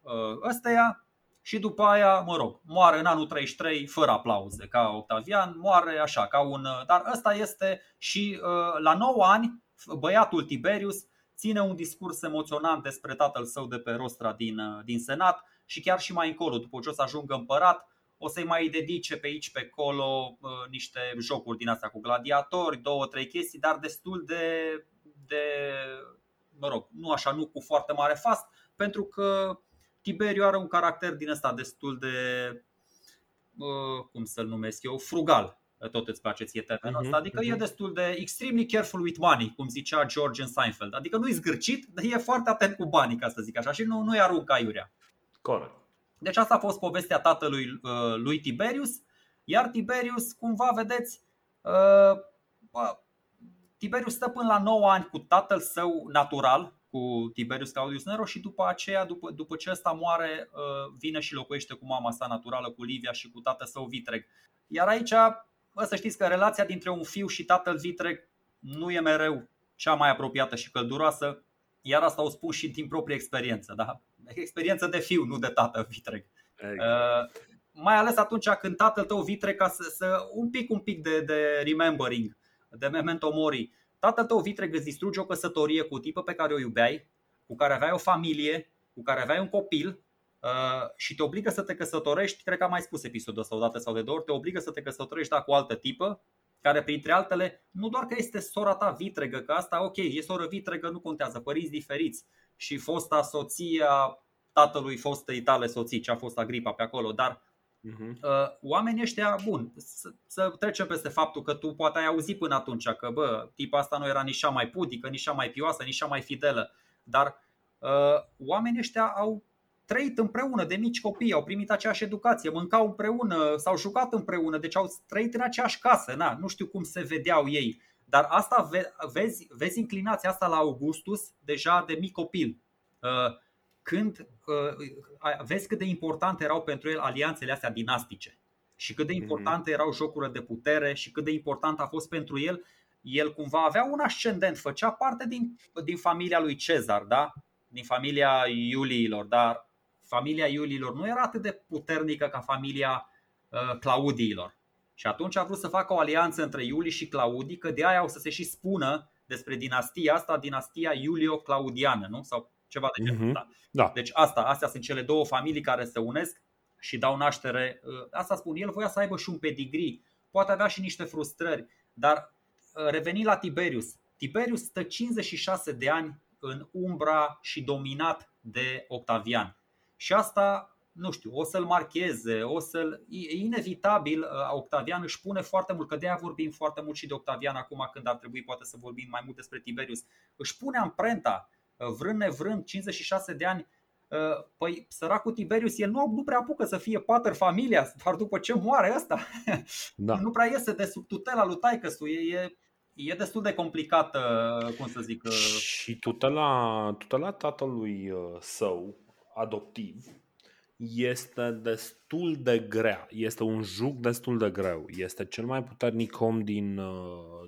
uh, ăsteia și după aia, mă rog, moare în anul 33 fără aplauze, ca Octavian, moare așa, ca un... Dar ăsta este și uh, la 9 ani, băiatul Tiberius ține un discurs emoționant despre tatăl său de pe rostra din, uh, din Senat și chiar și mai încolo, după ce o să ajungă împărat, o să-i mai dedice pe aici, pe acolo uh, niște jocuri din astea cu gladiatori, două, trei chestii, dar destul de, de mă rog, nu așa, nu cu foarte mare fast, pentru că Tiberiu are un caracter din ăsta destul de, uh, cum să-l numesc eu, frugal. Tot îți place ție termenul ăsta, mhm, adică uh-huh. e mhm. destul de extremely careful with money, cum zicea George în Seinfeld. Adică nu-i zgârcit, dar e foarte atent cu banii, ca să zic așa, și nu, nu-i aruncă aiurea. Corect. Deci asta a fost povestea tatălui uh, lui Tiberius, iar Tiberius, cumva vedeți, uh, bă, Tiberius stă până la 9 ani cu tatăl său natural, cu Tiberius Claudius Nero și după aceea, după, după ce ăsta moare, uh, vine și locuiește cu mama sa naturală, cu Livia și cu tatăl său Vitreg. Iar aici, bă, să știți că relația dintre un fiu și tatăl Vitreg nu e mereu cea mai apropiată și călduroasă, iar asta o spun și din proprie experiență. Da? Experiență de fiu, nu de tată vitreg. Exact. Uh, mai ales atunci când tatăl tău vitreg, ca să, să un pic, un pic de, de remembering, de memento mori. Tatăl tău vitreg îți distruge o căsătorie cu o tipă pe care o iubeai, cu care aveai o familie, cu care aveai un copil uh, și te obligă să te căsătorești, cred că am mai spus episodul ăsta o dată sau de două ori, te obligă să te căsătorești da, cu o altă tipă, care printre altele, nu doar că este sora ta vitregă, că asta ok, e soră vitregă, nu contează, părinți diferiți, și fosta soția tatălui fostei tale soții, ce a fost Agripa pe acolo, dar uh-huh. uh, oamenii ăștia, bun, să, să trecem peste faptul că tu poate ai auzit până atunci că, bă, tipa asta nu era nici cea mai pudică, nici cea mai pioasă, nici cea mai fidelă, dar uh, oamenii ăștia au trăit împreună de mici copii, au primit aceeași educație, mâncau împreună, s-au jucat împreună, deci au trăit în aceeași casă. Na, nu știu cum se vedeau ei, dar asta vezi, vezi inclinația asta la Augustus deja de mic copil. Uh, când uh, vezi cât de importante erau pentru el alianțele astea dinastice și cât de mhm. importante erau jocurile de putere și cât de important a fost pentru el, el cumva avea un ascendent, făcea parte din, din familia lui Cezar, da? din familia Iuliilor, dar familia Iuliilor nu era atât de puternică ca familia uh, Claudiilor. Și atunci a vrut să facă o alianță între Iuli și Claudii, că de aia o să se și spună despre dinastia asta, dinastia Iulio-Claudiană, nu? Sau ceva de genul ăsta. Mm-hmm. Da. Deci asta, astea sunt cele două familii care se unesc și dau naștere. Uh, asta spun, el voia să aibă și un pedigree, poate avea și niște frustrări, dar uh, reveni la Tiberius. Tiberius stă 56 de ani în umbra și dominat de Octavian. Și asta, nu știu, o să-l marcheze, o să-l. E inevitabil, uh, Octavian își pune foarte mult, că de aia vorbim foarte mult și de Octavian acum când ar trebui poate să vorbim mai mult despre Tiberius. Își pune amprenta, uh, vrând nevrând, 56 de ani Uh, păi săracul Tiberius, el nu, nu prea apucă să fie pater familia, doar după ce moare ăsta. Da. <laughs> nu prea iese de sub tutela lui taicăsu. E, e, e destul de complicată, cum să zic. Uh, Și tutela, tutela tatălui uh, său adoptiv este destul de grea. Este un juc destul de greu. Este cel mai puternic om din,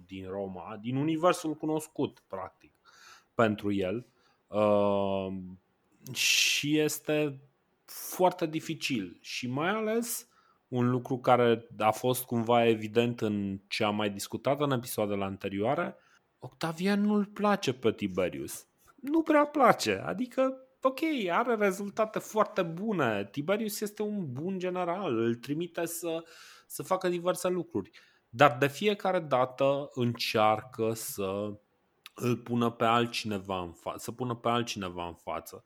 din Roma, din universul cunoscut, practic, pentru el și este foarte dificil și mai ales un lucru care a fost cumva evident în ce am mai discutat în episoadele anterioare, Octavian nu-l place pe Tiberius. Nu prea place, adică ok, are rezultate foarte bune. Tiberius este un bun general, îl trimite să, să facă diverse lucruri. Dar de fiecare dată încearcă să îl pună pe altcineva în față, să pună pe altcineva în față.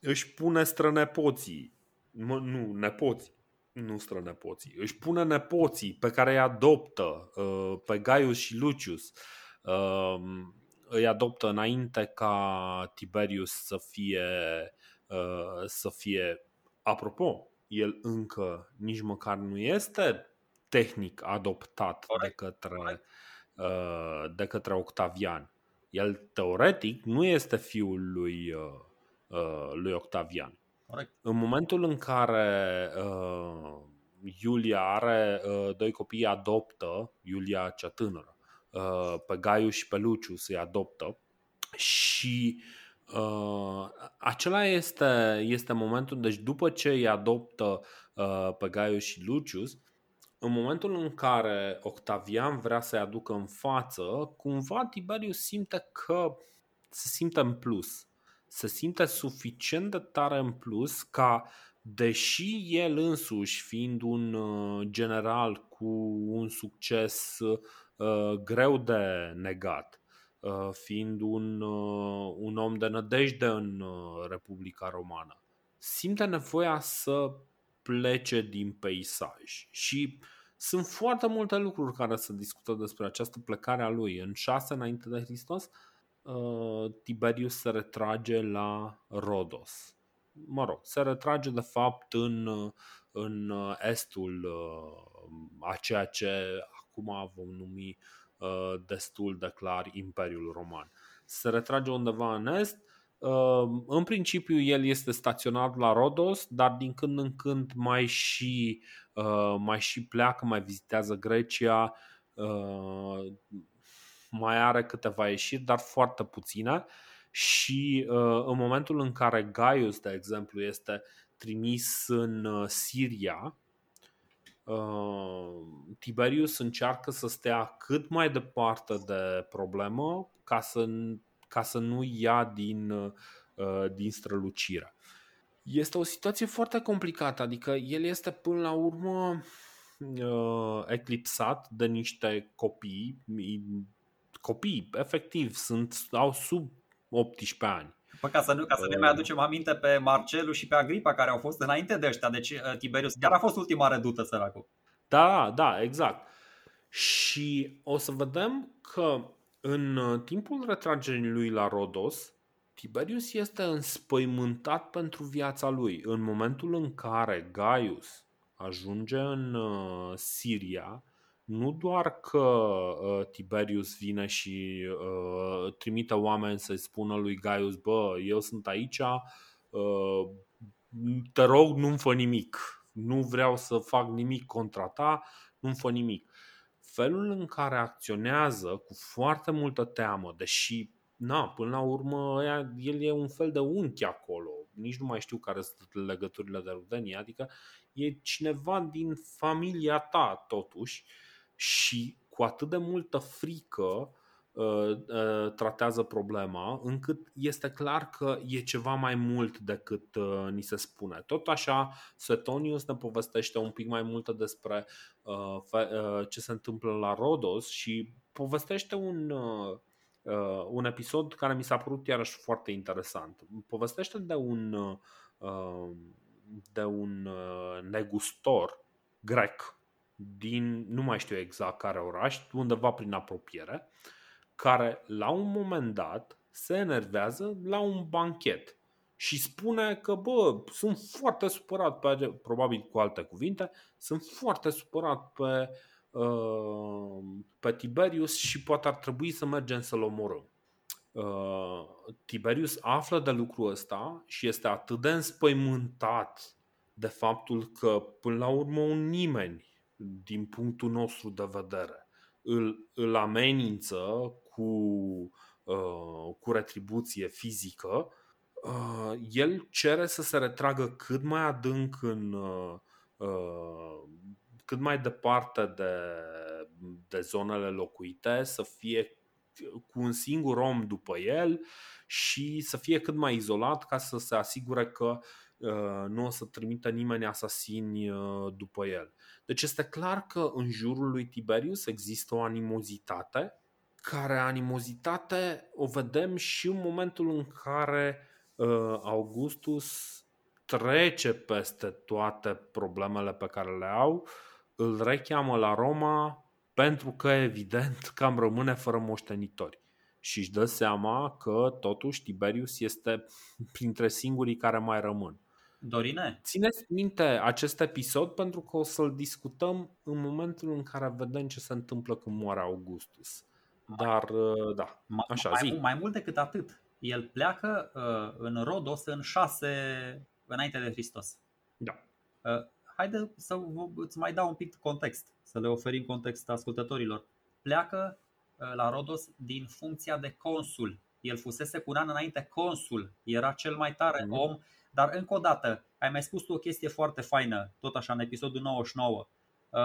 Își pune strănepoții, nu, nepoții, nu strănepoții, își pune nepoții pe care îi adoptă uh, pe Gaius și Lucius, uh, îi adoptă înainte ca Tiberius să fie, uh, să fie, apropo, el încă nici măcar nu este tehnic adoptat de către, de către Octavian. El teoretic nu este fiul lui Uh, lui Octavian. Corect. În momentul în care uh, Iulia are uh, doi copii, adoptă, Iulia cea tânără, uh, pe Gaiu și pe Luciu să-i adoptă. Și uh, acela este, este momentul, deci după ce îi adoptă uh, pe Gaiu și Lucius, în momentul în care Octavian vrea să-i aducă în față, cumva Tiberius simte că se simte în plus. Se simte suficient de tare în plus ca, deși el însuși, fiind un uh, general cu un succes uh, greu de negat, uh, fiind un, uh, un om de nădejde în uh, Republica Romană, simte nevoia să plece din peisaj și sunt foarte multe lucruri care se discută despre această plecare a lui. În 6 înainte de Hristos, uh, Uh, Tiberius se retrage la Rodos. Mă rog, se retrage de fapt în, în estul uh, a ceea ce acum vom numi uh, destul de clar Imperiul Roman. Se retrage undeva în est, în principiu el este staționat la Rodos, dar din când în când mai și, mai și pleacă, mai vizitează Grecia, mai are câteva ieșiri, dar foarte puține și uh, în momentul în care Gaius, de exemplu, este trimis în uh, Siria, uh, Tiberius încearcă să stea cât mai departe de problemă ca să, ca să nu ia din, din strălucire. Este o situație foarte complicată, adică el este până la urmă eclipsat de niște copii copii, efectiv, sunt, au sub 18 ani. Păi ca să, nu, ca să ne mai aducem aminte pe Marcelu și pe Agripa care au fost înainte de ăștia, deci uh, Tiberius chiar a fost ultima redută săracul. Da, da, exact. Și o să vedem că în uh, timpul retragerii lui la Rodos, Tiberius este înspăimântat pentru viața lui. În momentul în care Gaius ajunge în uh, Siria, nu doar că uh, Tiberius vine și uh, trimite oameni să-i spună lui Gaius, bă, eu sunt aici, uh, te rog, nu-mi fă nimic, nu vreau să fac nimic contra ta, nu-mi fă nimic. Felul în care acționează cu foarte multă teamă, deși, na, până la urmă, el e un fel de unchi acolo, nici nu mai știu care sunt legăturile de rudenie, adică e cineva din familia ta, totuși, uh, și cu atât de multă frică uh, uh, tratează problema, încât este clar că e ceva mai mult decât uh, ni se spune. Tot așa, Suetonius ne povestește un pic mai multe despre ce se întâmplă la Rodos și povestește un, uh, un episod care mi s-a părut iarăși foarte interesant. Povestește de un, uh, de un uh, negustor grec din, nu mai știu exact care oraș, undeva prin apropiere, care la un moment dat se enervează la un banchet și spune că, bă, sunt foarte supărat pe, probabil cu alte cuvinte, sunt foarte supărat pe, uh, pe Tiberius și poate ar trebui să mergem să-l omorâm. Uh, Tiberius află de lucrul ăsta și este atât de înspăimântat de faptul că, până la urmă, un nimeni, din punctul nostru de vedere, îl, îl amenință cu, uh, cu retribuție fizică, uh, el cere să se retragă cât mai adânc în. Uh, uh, cât mai departe de, de zonele locuite, să fie cu un singur om după el și să fie cât mai izolat ca să se asigure că uh, nu o să trimită nimeni asasini uh, după el. Deci este clar că în jurul lui Tiberius există o animozitate, care animozitate o vedem și în momentul în care uh, Augustus trece peste toate problemele pe care le au, îl recheamă la Roma pentru că evident cam rămâne fără moștenitori și își dă seama că totuși Tiberius este printre singurii care mai rămân. Dorine? Țineți minte acest episod pentru că o să-l discutăm în momentul în care vedem ce se întâmplă când moare Augustus. Dar, uh, da, așa, mai, zi. mai mult decât atât, el pleacă uh, în Rodos în șase înainte de Hristos. Da. Uh, haide să îți mai dau un pic context, să le oferim context ascultătorilor. Pleacă uh, la Rodos din funcția de consul. El fusese cu un an înainte consul, era cel mai tare mm-hmm. om, dar încă o dată, ai mai spus tu o chestie foarte faină, tot așa în episodul 99. Uh,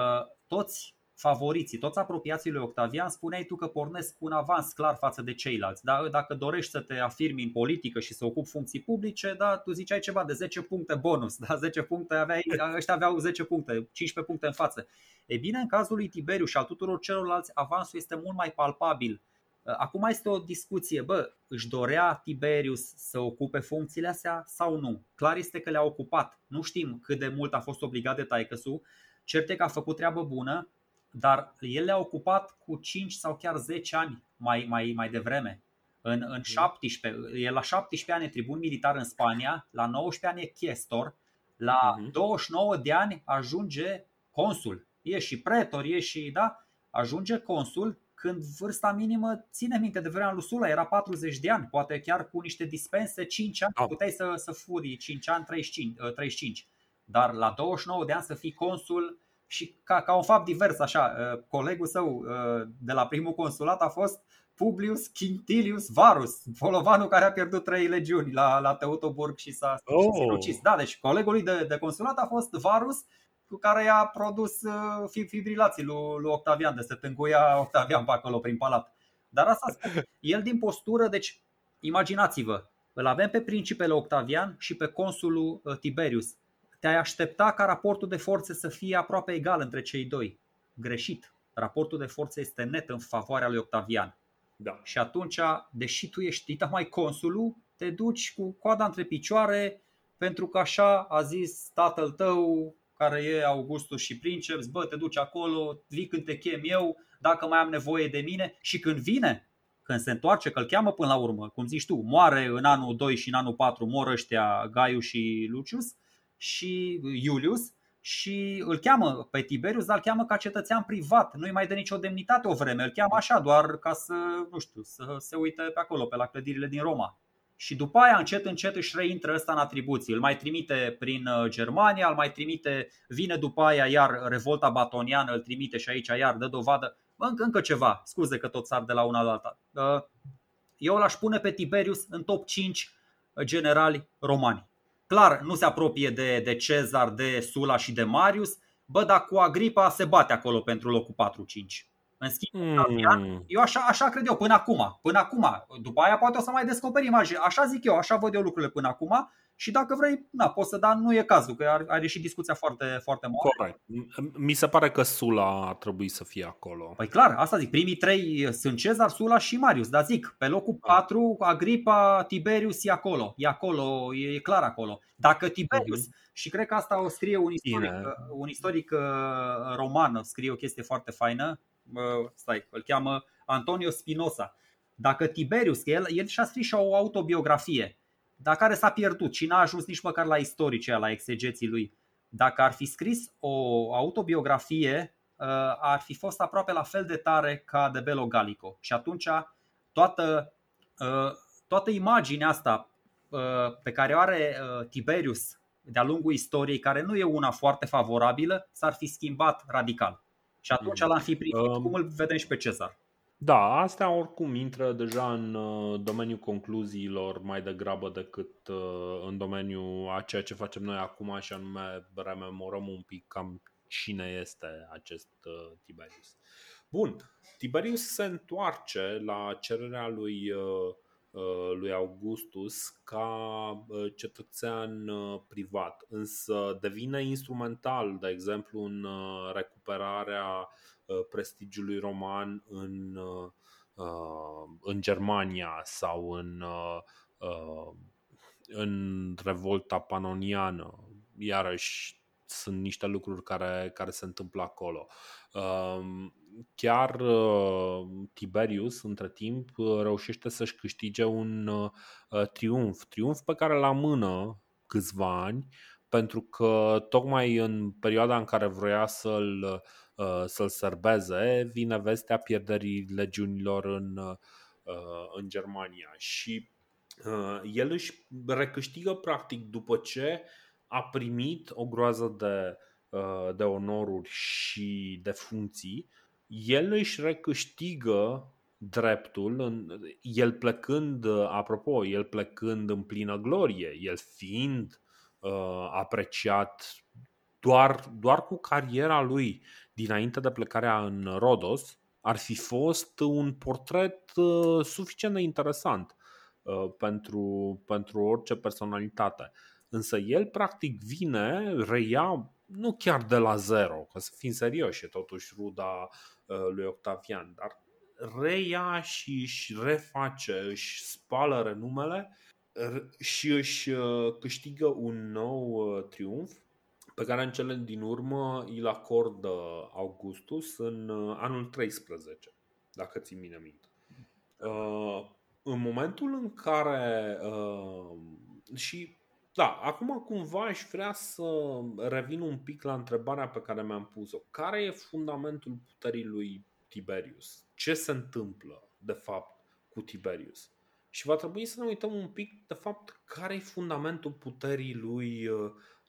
toți favoriții, toți apropiații lui Octavian, spuneai tu că pornesc cu un avans clar față de ceilalți. Da? Dacă dorești să te afirmi în politică și să ocupi funcții publice, da, tu ziceai ceva de 10 puncte bonus. Da? 10 puncte aveai, ăștia aveau 10 puncte, 15 puncte în față. E bine, în cazul lui Tiberiu și al tuturor celorlalți, avansul este mult mai palpabil. Acum este o discuție, bă, își dorea Tiberius să ocupe funcțiile astea sau nu? Clar este că le-a ocupat. Nu știm cât de mult a fost obligat de taicăsu. Cert e că a făcut treabă bună, dar el le-a ocupat cu 5 sau chiar 10 ani mai, mai, mai devreme. În, în 17, mhm. el la 17 ani e tribun militar în Spania, la 19 ani e chestor, la 29 mhm. de ani ajunge consul. E și pretor, e și, da, ajunge consul când vârsta minimă, ține minte de vremea lui Sula, era 40 de ani, poate chiar cu niște dispense 5 ani, puteai să, să furi 5 ani, 35, 35. Dar la 29 de ani să fii consul, și ca, ca un fapt divers, așa, uh, colegul său uh, de la primul consulat a fost Publius Quintilius Varus, polovanul care a pierdut trei legiuni la, la Teutoburg și s-a oh. ucis. Da, deci colegul lui de, de consulat a fost Varus, cu care i-a produs uh, fibrilații lui, lui Octavian, de se tânguia Octavian pe acolo prin palat. Dar asta el din postură, deci imaginați-vă, îl avem pe principele Octavian și pe consulul Tiberius te-ai aștepta ca raportul de forțe să fie aproape egal între cei doi. Greșit. Raportul de forțe este net în favoarea lui Octavian. Da. Și atunci, deși tu ești mai consulul, te duci cu coada între picioare pentru că așa a zis tatăl tău care e Augustus și Princeps, bă, te duci acolo, vii când te chem eu, dacă mai am nevoie de mine și când vine, când se întoarce, că îl cheamă până la urmă, cum zici tu, moare în anul 2 și în anul 4 mor ăștia Gaiu și Lucius, și Iulius și îl cheamă pe Tiberius, dar îl cheamă ca cetățean privat. Nu-i mai dă nicio demnitate o vreme, îl cheamă așa doar ca să, nu știu, să se uite pe acolo, pe la clădirile din Roma. Și după aia încet încet își reintră ăsta în atribuții. Îl mai trimite prin uh, Germania, îl mai trimite, vine după aia iar revolta batoniană, îl trimite și aici iar dă dovadă. Încă, încă ceva, scuze că tot sar de la una la alta. Uh, eu l-aș pune pe Tiberius în top 5 generali romani. Clar, nu se apropie de, de Cezar, de Sula și de Marius, bă, dar cu Agripa se bate acolo pentru locul 4-5. În schimb, mm. eu așa, așa cred eu până acum. Până acum. După aia poate o să mai descoperim. Așa zic eu, așa văd eu lucrurile până acum. Și dacă vrei, na, poți să, dar nu e cazul, că are, are și discuția foarte, foarte mare. Corect. Mi se pare că Sula ar trebui să fie acolo. Păi clar, asta zic, primii trei sunt Cezar, Sula și Marius, dar zic, pe locul 4, ah. Agripa, Tiberius e acolo, e acolo, e clar acolo. Dacă Tiberius, uh-huh. și cred că asta o scrie un istoric, un istoric uh, roman, scrie o chestie foarte faină, uh, stai, îl cheamă Antonio Spinoza. Dacă Tiberius, că el, el și-a scris și o autobiografie, dar care s-a pierdut și n-a ajuns nici măcar la istorice, la exegeții lui. Dacă ar fi scris o autobiografie, uh, ar fi fost aproape la fel de tare ca de Belo Gallico. Și atunci toată, uh, toată imaginea asta uh, pe care o are Tiberius de-a lungul istoriei, care nu e una foarte favorabilă, s-ar fi schimbat radical. Și atunci mm. l-am fi privit um, cum îl vedem și pe Cezar. Da, astea oricum intră deja în uh, domeniul concluziilor mai degrabă decât uh, în domeniul a ceea ce facem noi acum și anume rememorăm un pic cam cine este acest uh, Tiberius. Bun, Tiberius se întoarce la cererea lui, lui Augustus ca cetățean privat, însă devine instrumental, de exemplu, în recuperarea Uh, prestigiului roman în, uh, uh, în Germania sau în, în revolta panoniană. Iarăși sunt niște lucruri care, care se întâmplă acolo. Chiar Tiberius, între timp, reușește să-și câștige un triumf. Triumf pe care la mână câțiva ani, pentru că tocmai în perioada în care vroia să-l Uh, să-l sărbeze, vine vestea pierderii legiunilor în, uh, în Germania și uh, el își recâștigă practic după ce a primit o groază de, de onoruri și de funcții, el își recâștigă dreptul, în, el plecând, apropo, el plecând în plină glorie, el fiind uh, apreciat doar, doar cu cariera lui dinainte de plecarea în Rodos, ar fi fost un portret uh, suficient de interesant uh, pentru, pentru orice personalitate. Însă el practic vine, reia nu chiar de la zero, că să fim serioși, e totuși ruda uh, lui Octavian, dar reia și își reface, își spală renumele și își câștigă un nou triumf pe care în cele din urmă îl acordă Augustus în uh, anul 13, dacă ții mine minte. Uh, în momentul în care uh, și da, acum cumva aș vrea să revin un pic la întrebarea pe care mi-am pus-o. Care e fundamentul puterii lui Tiberius? Ce se întâmplă, de fapt, cu Tiberius? Și va trebui să ne uităm un pic, de fapt, care e fundamentul puterii lui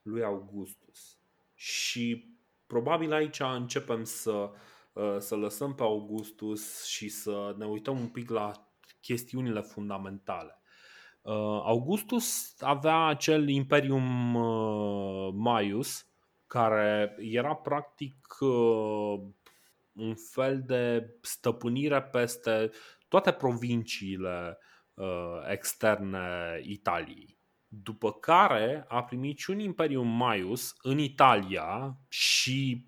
lui Augustus. Și probabil aici începem să, uh, să lăsăm pe Augustus și să ne uităm un pic la chestiunile fundamentale. Uh, Augustus avea acel Imperium uh, Maius, care era practic un fel de stăpânire peste toate provinciile externe Italiei după care a primit și un Imperium Maius în Italia și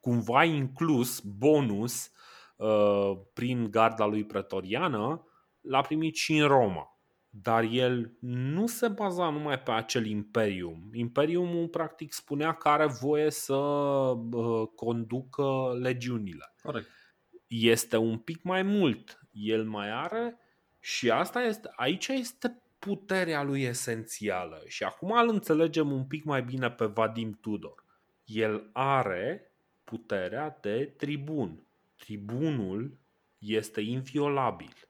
cumva inclus bonus uh, prin garda lui pretoriană, l-a primit și în Roma. Dar el nu se baza numai pe acel imperium. Imperiumul practic spunea că are voie să uh, conducă legiunile. Corect. Este un pic mai mult. El mai are și asta este, aici este puterea lui esențială. Și acum îl înțelegem un pic mai bine pe Vadim Tudor. El are puterea de tribun. Tribunul este inviolabil.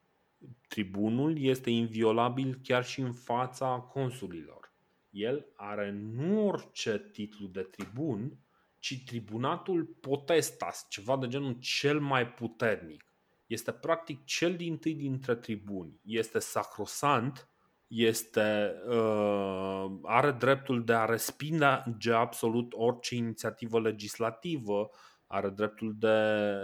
Tribunul este inviolabil chiar și în fața consulilor. El are nu orice titlu de tribun, ci tribunatul potestas, ceva de genul cel mai puternic. Este practic cel din tâi dintre tribuni. Este sacrosant este, uh, are dreptul de a respinge absolut orice inițiativă legislativă are dreptul de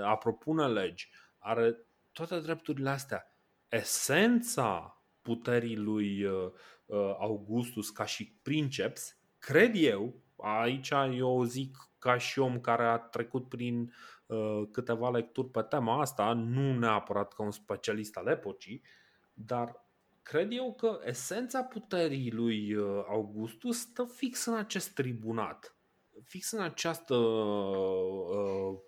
a propune legi, are toate drepturile astea. Esența puterii lui uh, uh, Augustus ca și princeps, cred eu, aici eu zic ca și om care a trecut prin uh, câteva lecturi pe tema asta, nu neapărat ca un specialist al epocii, dar cred eu că esența puterii lui Augustus stă fix în acest tribunat, fix în această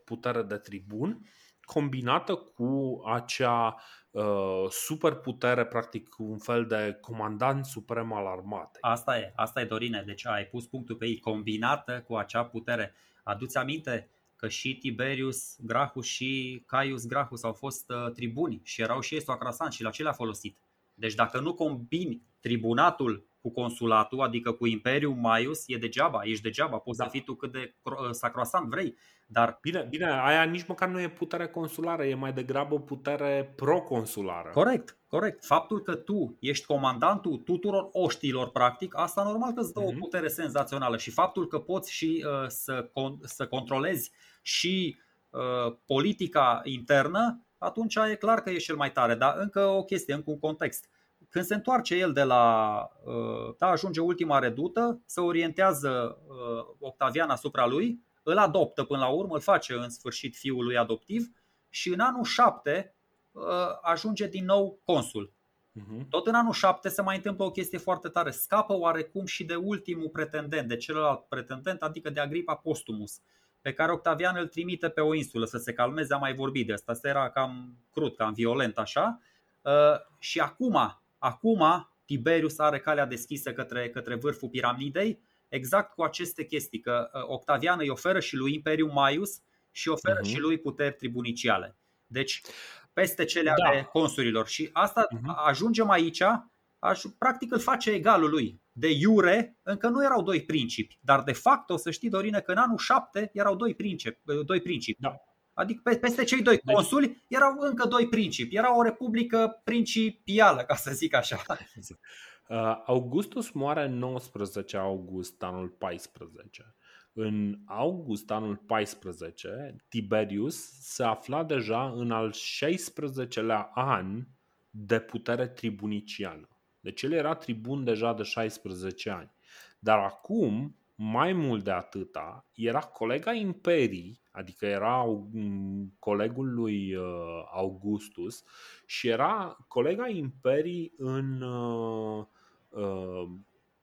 putere de tribun combinată cu acea uh, superputere, practic un fel de comandant suprem al armatei. Asta e, asta e Dorine, deci ai pus punctul pe ei, combinată cu acea putere. Aduți aminte că și Tiberius Gracchus și Caius Gracchus au fost uh, tribuni și erau și ei soacrasan și la ce le-a folosit. Deci dacă nu combini tribunatul cu consulatul, adică cu Imperiul Maius, e degeaba, ești degeaba, poți da. să fii tu cât de uh, sacrosan vrei. Dar... Bine, bine, aia nici măcar nu e putere consulară, e mai degrabă putere proconsulară. Corect, corect. Faptul că tu ești comandantul tuturor oștilor, practic, asta normal că îți dă mm-hmm. o mhm. putere senzațională și faptul că poți și uh, să, con- să controlezi și uh, politica internă, atunci e clar că ești cel mai tare. Dar încă o chestie, încă un context. Când se întoarce el de la, uh, da, ajunge ultima redută, se orientează uh, Octavian asupra lui, îl adoptă până la urmă, îl face în sfârșit fiul lui adoptiv și în anul 7 uh, ajunge din nou consul. Uh-huh. Tot în anul 7 se mai întâmplă o chestie foarte tare. Scapă oarecum și de ultimul pretendent, de celălalt pretendent, adică de Agripa Postumus, pe care Octavian îl trimite pe o insulă să se calmeze, am mai vorbit de asta. Asta era cam crud, cam violent așa. Și acum, acum Tiberius are calea deschisă către, către vârful piramidei exact cu aceste chestii, că uh, Octavian îi oferă și lui Imperiul Maius și oferă uh-huh. și lui puteri tribuniciale. Deci, peste cele da. ale consurilor. Și asta uh-huh. ajungem aici, aș, practic îl face egalul lui. De iure, încă nu erau doi principi, dar de fapt, o să știi, Dorine, că în anul 7 erau doi principi. Uh, doi principi. Da. Adică peste cei doi deci- consuli erau încă doi principi. Era o republică principială, ca să zic așa. <laughs> Uh, Augustus moare în 19 august anul 14. În august anul 14, Tiberius se afla deja în al 16-lea an de putere tribuniciană. Deci el era tribun deja de 16 ani. Dar acum, mai mult de atâta, era colega imperii, adică era colegul lui uh, Augustus și era colega imperii în uh, Uh,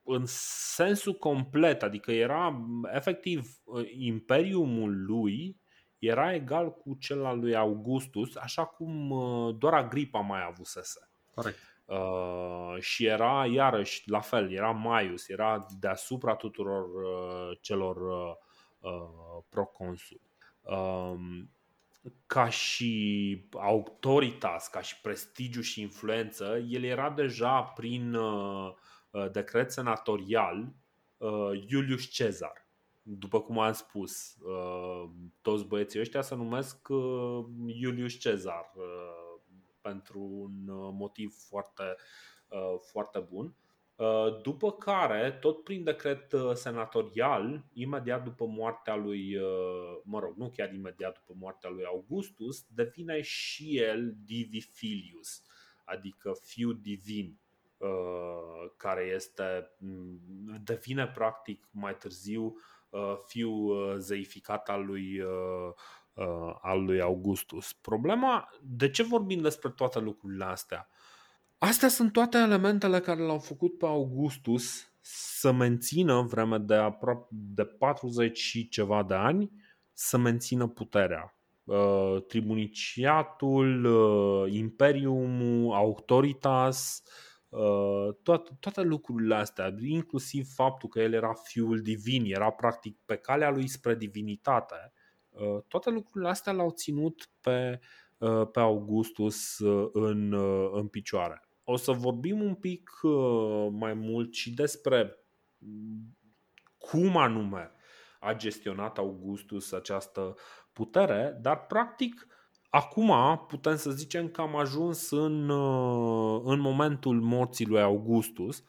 în sensul complet, adică era efectiv uh, imperiumul lui era egal cu cel al lui Augustus, așa cum uh, doar Agripa mai avusese. Corect. Uh, și era iarăși la fel, era Maius, era deasupra tuturor uh, celor uh, proconsuli. Uh, ca și autoritas, ca și prestigiu și influență, el era deja prin uh, uh, decret senatorial uh, Iulius Cezar. După cum am spus, toți băieții ăștia se numesc Iulius Cezar pentru un motiv foarte, foarte bun. Uh, după care, tot prin decret uh, senatorial, imediat după moartea lui, uh, mă rog, nu chiar imediat după moartea lui Augustus, devine și el Divi Filius, adică fiu divin, care este, mm, devine practic mai târziu fiu zeificat al lui, al lui Augustus. Problema, de ce vorbim despre toate lucrurile astea? Astea sunt toate elementele care l-au făcut pe Augustus să mențină vreme de aproape de 40 și ceva de ani să mențină puterea. Uh, tribuniciatul, uh, imperiumul, autoritas, uh, toate, toate lucrurile astea, inclusiv faptul că el era fiul divin, era practic pe calea lui spre divinitate, toate lucrurile astea l-au ținut pe, pe Augustus în, în picioare. O să vorbim un pic uh, mai mult și despre cum anume a gestionat Augustus această putere, dar practic acum putem să zicem că am ajuns în, uh, în momentul morții lui Augustus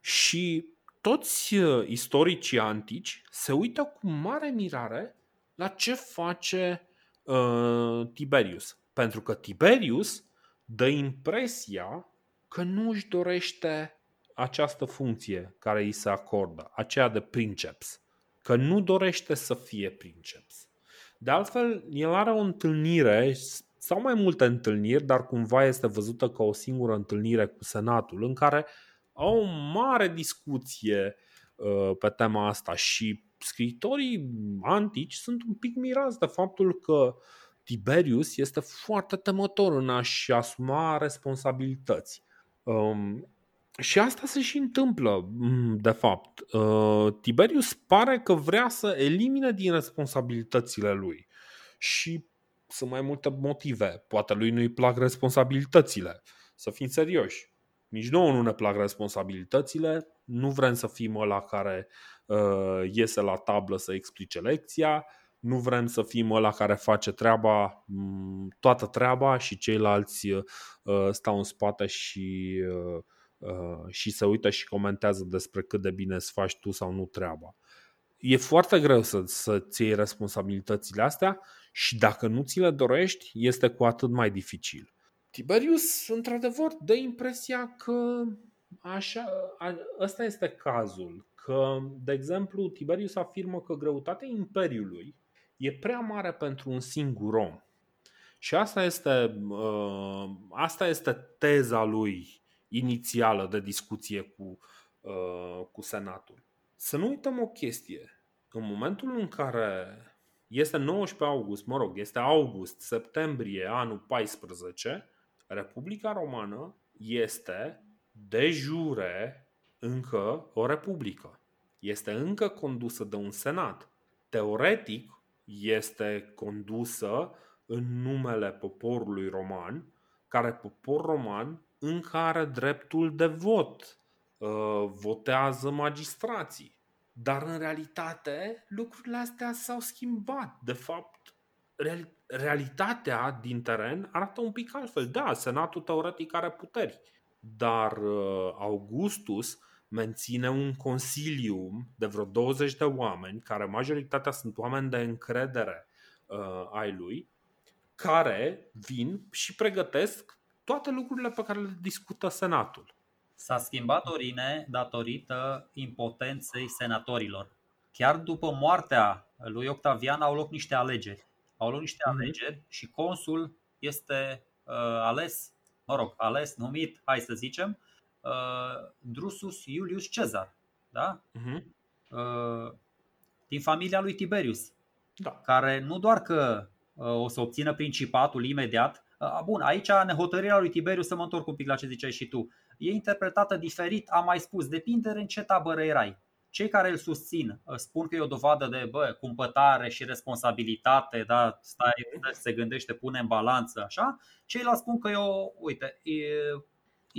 și toți uh, istoricii antici se uită cu mare mirare la ce face uh, Tiberius. Pentru că Tiberius dă impresia că nu își dorește această funcție care îi se acordă, aceea de princeps, că nu dorește să fie princeps. De altfel, el are o întâlnire sau mai multe întâlniri, dar cumva este văzută ca o singură întâlnire cu Senatul, în care au o mare discuție uh, pe tema asta și scriitorii antici sunt un pic mirați de faptul că Tiberius este foarte temător în a-și asuma responsabilități. Um, și asta se și întâmplă, mm, de fapt. Uh, Tiberius pare că vrea să elimine din responsabilitățile lui. Și sunt mai multe motive. Poate lui nu-i plac responsabilitățile. Să fim serioși. Nici nouă nu ne plac responsabilitățile. Nu vrem să fim ăla care uh, iese la tablă să explice lecția. Nu vrem să fim ăla care face treaba, mm, toată treaba și ceilalți uh, stau în spate și uh, Uh, și se uită și comentează despre cât de bine îți faci tu sau nu treaba. E foarte greu să, să-ți iei responsabilitățile astea și dacă nu ți le dorești, este cu atât mai dificil. Tiberius, într-adevăr, dă impresia că așa, ăsta este cazul. Că, de exemplu, Tiberius afirmă că greutatea Imperiului e prea mare pentru un singur om. Și asta este, uh, asta este teza lui inițială de discuție cu, uh, cu Senatul. Să nu uităm o chestie. În momentul în care este 19 august, mă rog, este august, septembrie, anul 14, Republica Romană este de jure încă o republică. Este încă condusă de un senat. Teoretic este condusă în numele poporului roman, care popor roman încă are dreptul de vot. Uh, votează magistrații. Dar în realitate lucrurile astea s-au schimbat. De fapt, realitatea din teren arată un pic altfel. Da, Senatul teoretic are puteri, dar uh, Augustus menține un consilium de vreo 20 de oameni, care majoritatea sunt oameni de încredere uh, ai lui, care vin și pregătesc toate lucrurile pe care le discută Senatul. S-a schimbat Orine datorită impotenței senatorilor. Chiar după moartea lui Octavian au loc niște alegeri. Au loc niște mm-hmm. alegeri și consul este uh, ales, mă rog, ales, numit, hai să zicem, uh, Drusus Iulius Cezar. Da? Mm-hmm. Uh, din familia lui Tiberius. Da. Care nu doar că uh, o să obțină principatul imediat, Bun, aici nehotărârea lui Tiberiu, să mă întorc un pic la ce ziceai și tu, e interpretată diferit, am mai spus, depinde în ce tabără erai. Cei care îl susțin spun că e o dovadă de bă, cumpătare și responsabilitate, da, stai, se gândește, pune în balanță, așa. Ceilalți spun că e o, uite, e,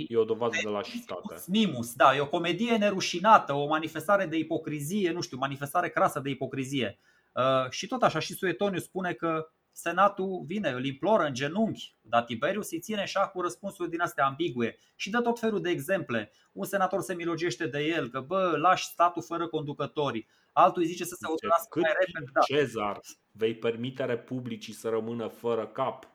E o dovadă de lașitate. Mimus, da, e o comedie nerușinată, o manifestare de ipocrizie, nu știu, manifestare crasă de ipocrizie. Uh, și tot așa, și Suetoniu spune că Senatul vine, îl imploră în genunchi, dar Tiberius îi ține așa cu răspunsuri din astea ambigue și dă tot felul de exemple. Un senator se milogește de el, că bă, lași statul fără conducători. Altul îi zice să se hotărască mai repede. Da. Cezar, vei permite republicii să rămână fără cap.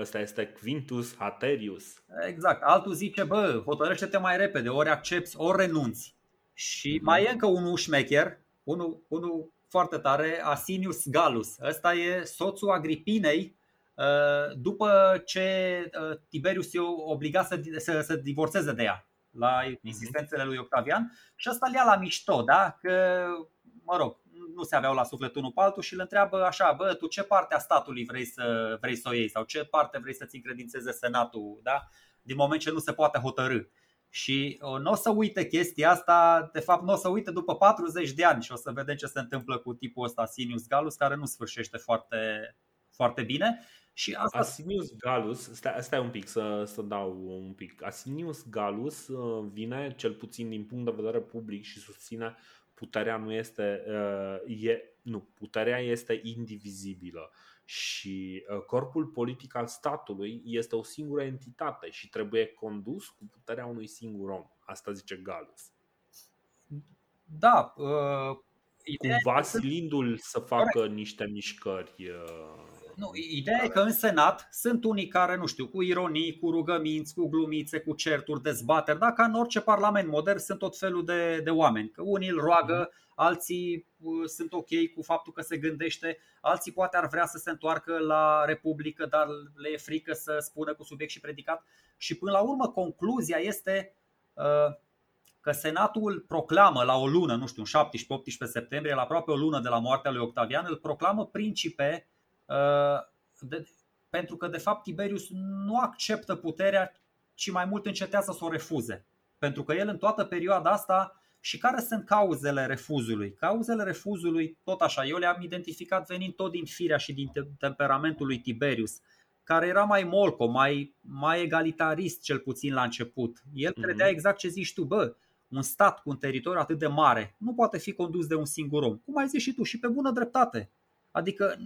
Ăsta este Quintus Haterius. Exact. Altul zice, bă, hotărăște-te mai repede, ori accepti, ori renunți. Și mm-hmm. mai e încă unul șmecher, unul, unul foarte tare, Asinius Galus. Ăsta e soțul Agripinei uh, după ce uh, Tiberius e obligat să, să, să divorțeze de ea la mhm. insistențele lui Octavian și ăsta le ia la mișto, da? Că, mă rog, nu se aveau la suflet unul pe altul și îl întreabă așa, bă, tu ce parte a statului vrei să, vrei să o iei sau ce parte vrei să-ți încredințeze senatul, da? Din moment ce nu se poate hotărâ. Și uh, nu o să uite chestia asta, de fapt nu o să uite după 40 de ani și o să vedem ce se întâmplă cu tipul ăsta Sinius Galus, care nu sfârșește foarte, foarte bine. Și asta... Asinius Galus, stai, stai un pic să, să dau un pic. Asinius Galus uh, vine, cel puțin din punct de vedere public și susține puterea nu este, uh, e, nu, puterea este indivizibilă și uh, corpul politic al statului este o singură entitate și trebuie condus cu puterea unui singur om. Asta zice Galus. Da, uh, cumva silindu-l să facă Corect. niște mișcări. Nu, ideea e că în Senat sunt unii care, nu știu, cu ironii, cu rugăminți, cu glumițe, cu certuri, dezbateri, dar ca în orice parlament modern sunt tot felul de, de oameni. Că unii îl roagă, alții uh, sunt ok cu faptul că se gândește, alții poate ar vrea să se întoarcă la Republică, dar le e frică să spună cu subiect și predicat. Și până la urmă concluzia este uh, că Senatul proclamă la o lună, nu știu, 17-18 septembrie, la aproape o lună de la moartea lui Octavian, îl proclamă principe uh, de, pentru că de fapt Tiberius nu acceptă puterea, ci mai mult încetează să o refuze. Pentru că el în toată perioada asta și care sunt cauzele refuzului? Cauzele refuzului, tot așa, eu le-am identificat venind tot din firea și din temperamentul lui Tiberius, care era mai molco, mai, mai egalitarist cel puțin la început. El mhm. credea exact ce zici tu, bă, un stat cu un teritoriu atât de mare nu poate fi condus de un singur om. Cum ai zis și tu, și pe bună dreptate. Adică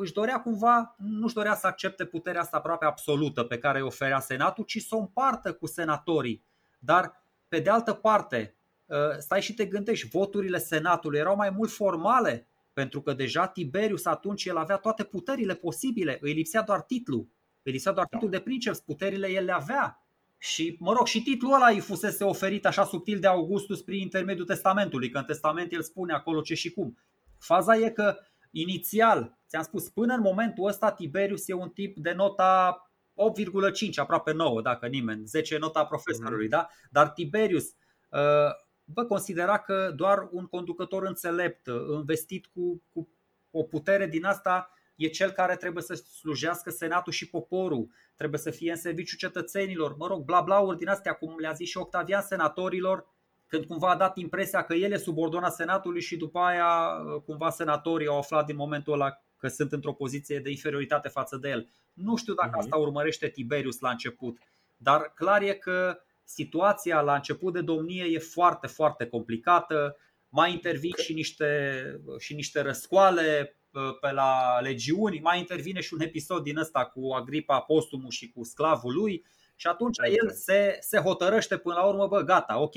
își dorea cumva, nu-și dorea să accepte puterea asta aproape absolută pe care o oferea Senatul, ci să o împartă cu senatorii. Dar, pe de altă parte, ă, stai și te gândești, voturile Senatului erau mai mult formale, pentru că deja Tiberius atunci el avea toate puterile posibile, îi lipsea doar titlul. Îi lipsea doar da. titlul de princeps, puterile el le avea. Și, mă rog, și titlul ăla îi fusese oferit așa subtil de Augustus prin intermediul testamentului, că în testament el spune acolo ce și cum. Faza e că inițial, ți-am spus, până în momentul ăsta Tiberius e un tip de nota 8,5, aproape 9, dacă nimeni, 10 nota profesorului, mm. da? Dar Tiberius uh, bă, considera că doar un conducător înțelept, investit cu, cu o putere din asta, e cel care trebuie să slujească senatul și poporul, trebuie să fie în serviciu cetățenilor, mă rog, bla bla din astea, cum le-a zis și Octavian senatorilor, când cumva a dat impresia că el e subordonat senatului și după aia cumva senatorii au aflat din momentul ăla că sunt într-o poziție de inferioritate față de el. Nu știu dacă mhm. asta urmărește Tiberius la început, dar clar e că situația la început de domnie e foarte, foarte complicată. Mai intervin și niște, și niște răscoale pe la legiuni, mai intervine și un episod din ăsta cu Agripa Postumul și cu sclavul lui și atunci el se, se hotărăște până la urmă, bă, gata, ok,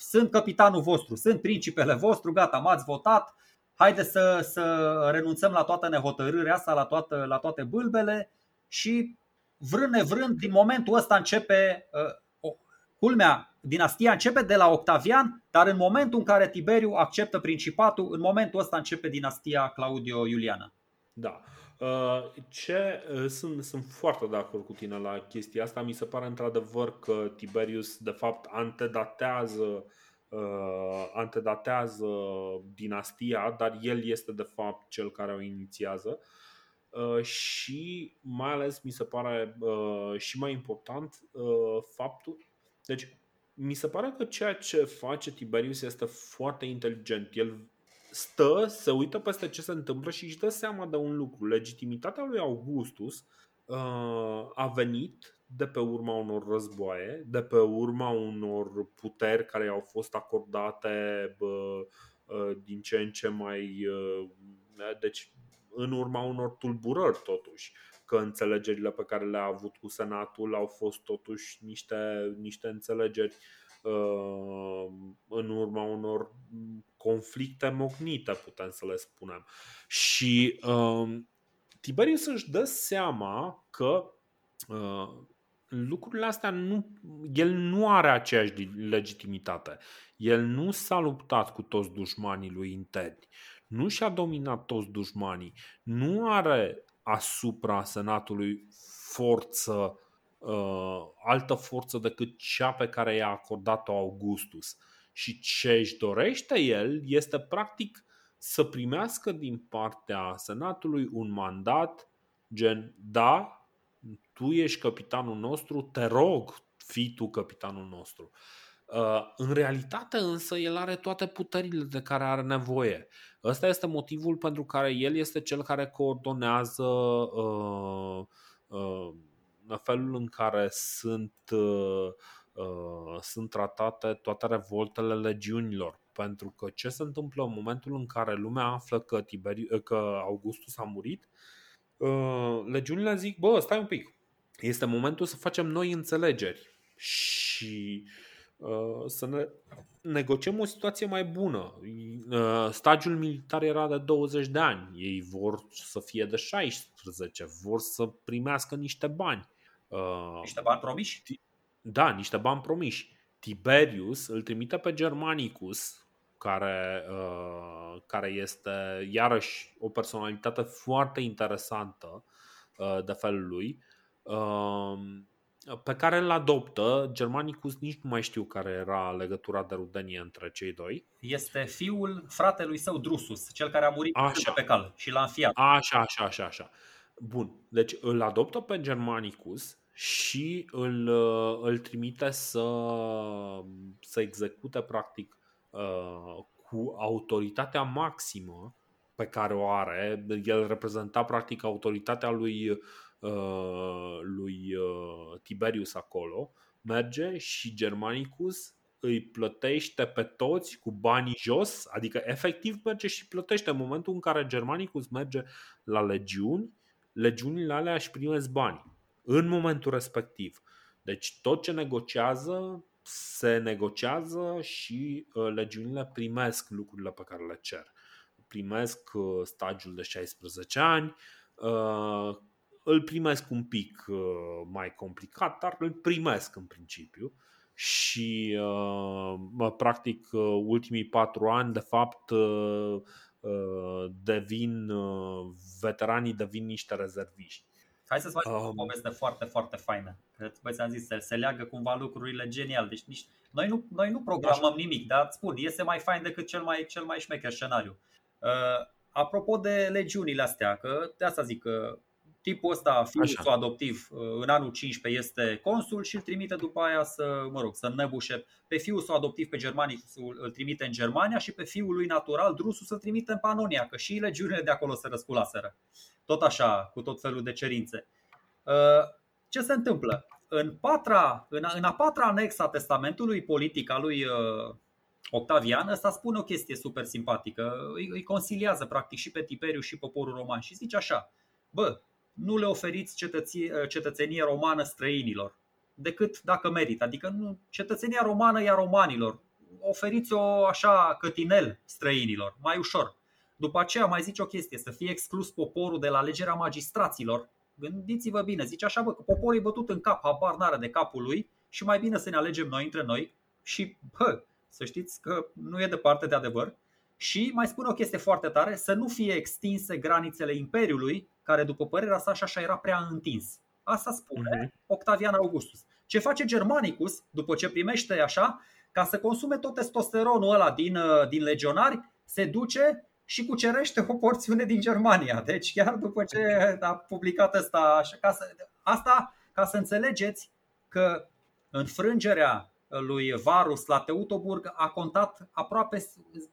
sunt capitanul vostru, sunt principele vostru, gata, m-ați votat, haide să, să renunțăm la toată nehotărârea asta, la, toată, la toate bâlbele și vrând nevrând, din momentul ăsta începe uh, Culmea, dinastia începe de la Octavian, dar în momentul în care Tiberiu acceptă principatul, în momentul ăsta începe dinastia Claudio-Iuliană. Da. Uh, ce, uh, sunt, sunt foarte de acord cu tine la chestia asta. Mi se pare într-adevăr că Tiberius de fapt antedatează uh, antedatează dinastia, dar el este de fapt cel care o inițiază. Și mai ales mi se pare și mai important faptul deci, mi se pare că ceea ce face Tiberius este foarte inteligent. El stă, se uită peste ce se întâmplă și își dă seama de un lucru. Legitimitatea lui Augustus uh, a venit de pe urma unor războaie, de pe urma unor puteri care au fost acordate uh, uh, din ce în ce mai. Uh, deci, în urma unor tulburări, totuși că înțelegerile pe care le-a avut cu Senatul au fost totuși niște, niște înțelegeri uh, în urma unor conflicte mocnite, putem să le spunem. Și uh, Tiberius își dă seama că uh, lucrurile astea nu, el nu are aceeași legitimitate. El nu s-a luptat cu toți dușmanii lui interni, nu și-a dominat toți dușmanii, nu are asupra Senatului forță, uh, altă forță decât cea pe care i-a acordat-o Augustus. Și ce își dorește el este practic să primească din partea Senatului un mandat gen da, tu ești capitanul nostru, te rog, fii tu capitanul nostru. Uh, în realitate însă el are toate puterile de care are nevoie. Ăsta este motivul pentru care el este cel care coordonează uh, uh, felul în care sunt, uh, uh, sunt tratate toate revoltele legiunilor. Pentru că ce se întâmplă în momentul în care lumea află că, Tiberi, că Augustus a murit, uh, legiunile zic, bă, stai un pic, este momentul să facem noi înțelegeri. Și să ne negociem o situație mai bună. Stagiul militar era de 20 de ani, ei vor să fie de 16, vor să primească niște bani. Niște bani promiși? Da, niște bani promiși. Tiberius îl trimite pe Germanicus, care, uh, care este iarăși o personalitate foarte interesantă uh, de felul lui, uh, pe care îl adoptă. Germanicus nici nu mai știu care era legătura de rudenie între cei doi. Este fiul fratelui său Drusus, cel care a murit așa. pe cal și l-a înfiat. Așa, așa, așa, așa. Bun, deci îl adoptă pe Germanicus și îl, uh, îl trimite să, să execute practic uh, cu autoritatea maximă pe care o are. El reprezenta practic autoritatea lui, uh, lui Tiberius acolo. Merge și Germanicus îi plătește pe toți cu banii jos, adică efectiv merge și plătește în momentul în care Germanicus merge la legiuni, legiunile alea își primesc bani în momentul respectiv. Deci tot ce negociază se negociază și uh, legiunile primesc lucrurile pe care le cer. Primesc uh, stagiul de 16 ani, uh, îl primesc un pic mai complicat, dar îl primesc în principiu și practic ultimii patru ani de fapt devin veteranii devin niște rezerviști Hai să-ți facem um, o poveste foarte, foarte faină. Că băi, ți-am zis, se, se leagă cumva lucrurile genial. Deci nici, noi, nu, noi nu programăm așa. nimic, dar îți spun, iese mai fain decât cel mai, cel mai șmecher scenariu. Uh, apropo de legiunile astea, că de asta zic că tipul ăsta, fiul său adoptiv, uh, în anul 15 este consul și îl trimite după aia să, mă rog, să năbușe. Pe fiul său adoptiv, pe Germanii, îl trimite în Germania și pe fiul lui natural, Drusus, îl trimite în Panonia, că și legiunile de acolo se răsculaseră. Tot așa, cu tot felul de cerințe. Uh, ce se întâmplă? În, patra, în, a, în a patra anexă a testamentului politic al lui uh, Octavian, ăsta spune o chestie super simpatică. Îi, îi consiliază practic și pe Tiberiu și poporul roman și zice așa Bă, nu le oferiți cetăție, cetățenie romană străinilor, decât dacă merită. Adică nu, cetățenia romană e a romanilor. Oferiți-o așa cătinel străinilor, mai ușor. După aceea mai zice o chestie, să fie exclus poporul de la alegerea magistraților. Gândiți-vă bine, zice așa, bă, că poporul e bătut în cap, habar n-are de capul lui și mai bine să ne alegem noi între noi și, bă, să știți că nu e departe de adevăr. Și mai spune o chestie foarte tare, să nu fie extinse granițele Imperiului, care după părerea sa așa era prea întins. Asta spune uh-huh. Octavian Augustus. Ce face Germanicus după ce primește așa, ca să consume tot testosteronul ăla din, uh, din legionari, se duce și cucerește o porțiune din Germania. Deci chiar după ce a publicat asta, așa, ca să, asta ca să înțelegeți că înfrângerea lui Varus la Teutoburg a contat aproape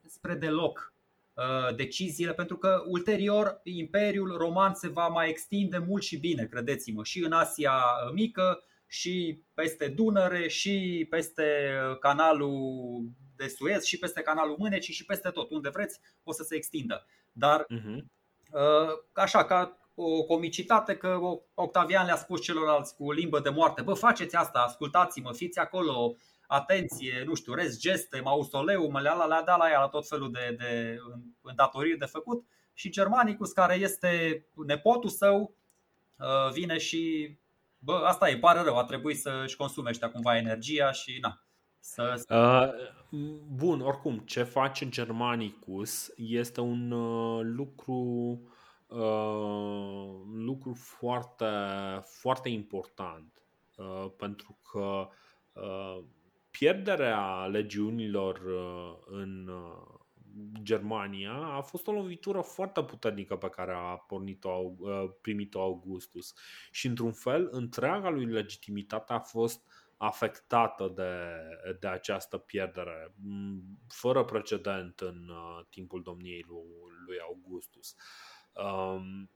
spre deloc uh, deciziile, pentru că ulterior Imperiul Roman se va mai extinde mult și bine, credeți-mă, și în Asia Mică, și peste Dunăre, și peste canalul de Suez, și peste canalul Mânecii, și peste tot, unde vreți, o să se extindă. Dar, uh-huh. așa, ca o comicitate că Octavian le-a spus celorlalți cu limbă de moarte, bă, faceți asta, ascultați-mă, fiți acolo, atenție, nu știu, rez, geste, mausoleu, mă le-a, le-a dat la ea la tot felul de, de îndatoriri de făcut și Germanicus, care este nepotul său, uh, vine și bă, asta e, pare rău, a trebuit să-și consume ăștia cumva energia și na. Să... Uh, bun, oricum, ce face Germanicus este un uh, lucru uh, lucru foarte, foarte important uh, pentru că uh, pierderea legiunilor uh, în uh, Germania a fost o lovitură foarte puternică pe care a pornit-o, uh, primit-o Augustus și într-un fel întreaga lui legitimitate a fost afectată de, de această pierdere fără precedent în timpul domniei lui, lui Augustus. Um,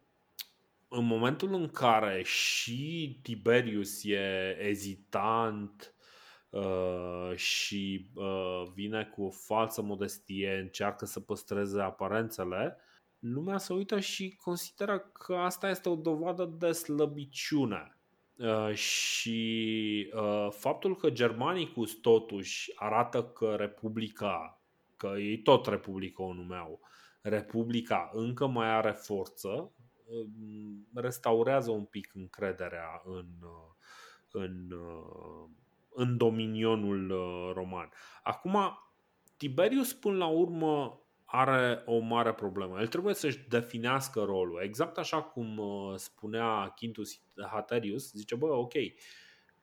în momentul în care și Tiberius e ezitant Uh, și uh, vine cu o falsă modestie, încearcă să păstreze aparențele, lumea se uită și consideră că asta este o dovadă de slăbiciune. Uh, și uh, faptul că Germanicus totuși arată că Republica, că ei tot Republica o numeau, Republica încă mai are forță, uh, restaurează un pic încrederea în, în, în dominionul roman. Acum, Tiberius până la urmă are o mare problemă. El trebuie să-și definească rolul. Exact așa cum uh, spunea Quintus Haterius, zice, bă, ok,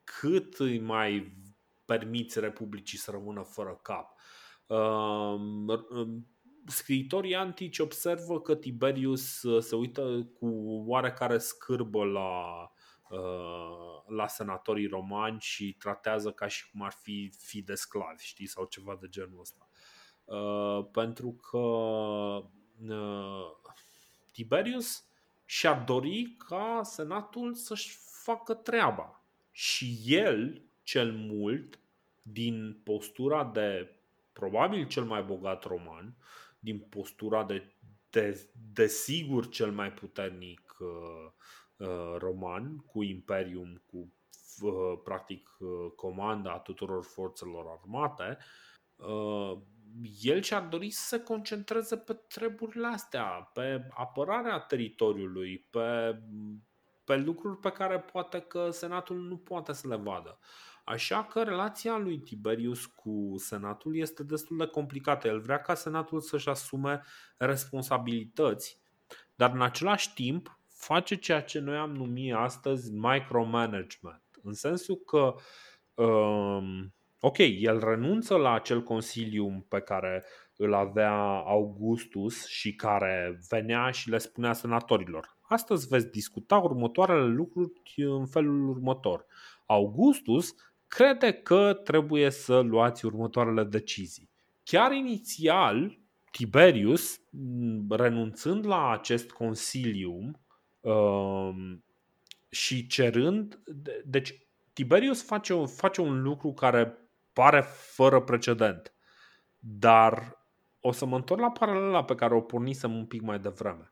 cât îi mai permiți Republicii să rămână fără cap? Um, um, scriitorii antici observă că Tiberius uh, se uită cu oarecare scârbă la, uh, la senatorii romani și tratează ca și cum ar fi fi de sclavi, știi, sau ceva de genul ăsta. Uh, pentru că uh, Tiberius și-ar dori ca Senatul să-și facă treaba. Și el, cel mult, din postura de probabil cel mai bogat roman, din postura de, de, de sigur cel mai puternic uh, uh, roman, cu imperium, cu uh, practic uh, comanda tuturor forțelor armate, uh, el și-ar dori să se concentreze pe treburile astea, pe apărarea teritoriului, pe, pe lucruri pe care poate că Senatul nu poate să le vadă. Așa că relația lui Tiberius cu Senatul este destul de complicată. El vrea ca Senatul să-și asume responsabilități, dar în același timp face ceea ce noi am numit astăzi micromanagement. În sensul că um, ok, el renunță la acel consilium pe care îl avea Augustus și care venea și le spunea senatorilor. Astăzi veți discuta următoarele lucruri în felul următor. Augustus crede că trebuie să luați următoarele decizii. Chiar inițial, Tiberius, renunțând la acest consilium um, și cerând, deci Tiberius face, face un lucru care pare fără precedent. Dar o să mă întorc la paralela pe care o pornisem un pic mai devreme.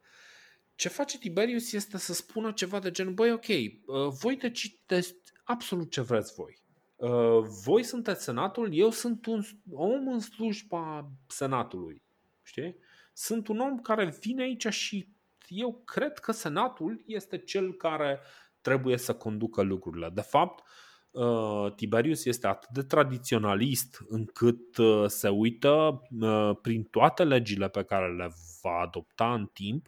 Ce face Tiberius este să spună ceva de gen, băi, ok, uh, voi decideți absolut ce vreți voi. Uh, voi sunteți senatul, eu sunt un om în slujba senatului. Știi? Sunt un om care vine aici și eu cred că senatul este cel care trebuie să conducă lucrurile. De fapt, uh, Uh, Tiberius este atât de tradiționalist încât uh, se uită uh, prin toate legile pe care le va adopta în timp,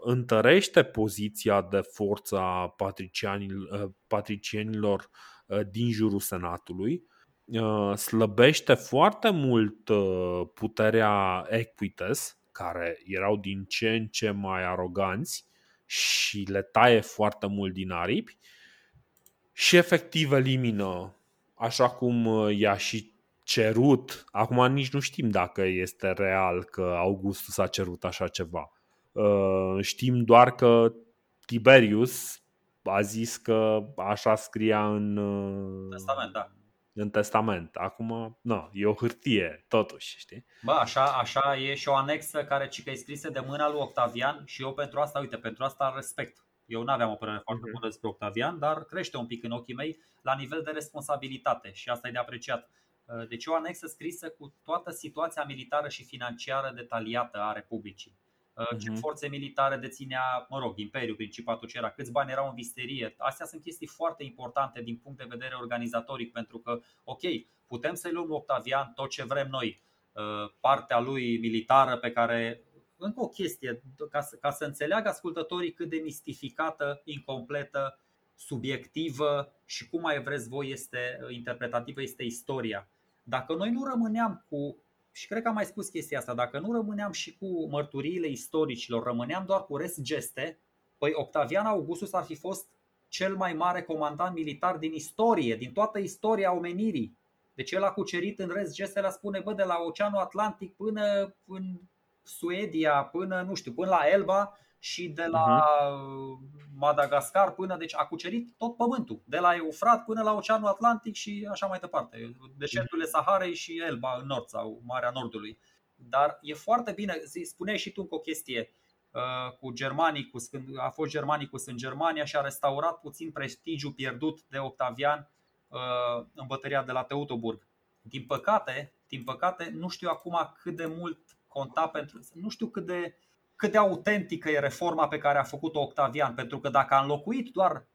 întărește poziția de forță a patricienilor din jurul Senatului, slăbește foarte mult puterea Equites, care erau din ce în ce mai aroganți și le taie foarte mult din aripi și efectiv elimină așa cum uh, i-a și cerut. Acum nici nu știm dacă este real că Augustus a cerut așa ceva. Uh, știm doar că Tiberius a zis că așa scria în uh, testament, da. În testament. Acum, nu, e o hârtie, totuși, știi? Bă, așa, așa e și o anexă care ci că e scrisă de mâna lui Octavian și eu pentru asta, uite, pentru asta respect eu nu aveam o părere foarte bună despre Octavian, dar crește un pic în ochii mei la nivel de responsabilitate și asta e de apreciat. Uh, deci o anexă scrisă cu toată situația militară și financiară detaliată a Republicii. Uh, ce uh-huh. forțe militare deținea, mă rog, Imperiul, Principatul ce era, câți bani erau în visterie. Astea sunt chestii foarte importante din punct de vedere organizatoric, pentru că, ok, putem să-i luăm Octavian tot ce vrem noi, uh, partea lui militară pe care încă o chestie, ca să, ca să înțeleagă ascultătorii cât de mistificată, incompletă, subiectivă și cum mai vreți voi este interpretativă este istoria. Dacă noi nu rămâneam cu, și cred că am mai spus chestia asta, dacă nu rămâneam și cu mărturiile istoricilor, rămâneam doar cu rest geste, păi Octavian Augustus ar fi fost cel mai mare comandant militar din istorie, din toată istoria omenirii. Deci el a cucerit în rest gestele, spune, bă, de la Oceanul Atlantic până în Suedia până, nu știu, până la Elba și de la uh-huh. Madagascar până, deci a cucerit tot pământul, de la Eufrat până la Oceanul Atlantic și așa mai departe, deșerturile Saharei și Elba în nord sau Marea Nordului. Dar e foarte bine, spuneai și tu încă o chestie, cu Germanicus, când a fost Germanicus în Germania și a restaurat puțin prestigiul pierdut de Octavian în bătăria de la Teutoburg. Din păcate, din păcate, nu știu acum cât de mult conta pentru. Nu știu cât de, cât de autentică e reforma pe care a făcut-o Octavian, pentru că dacă a înlocuit doar.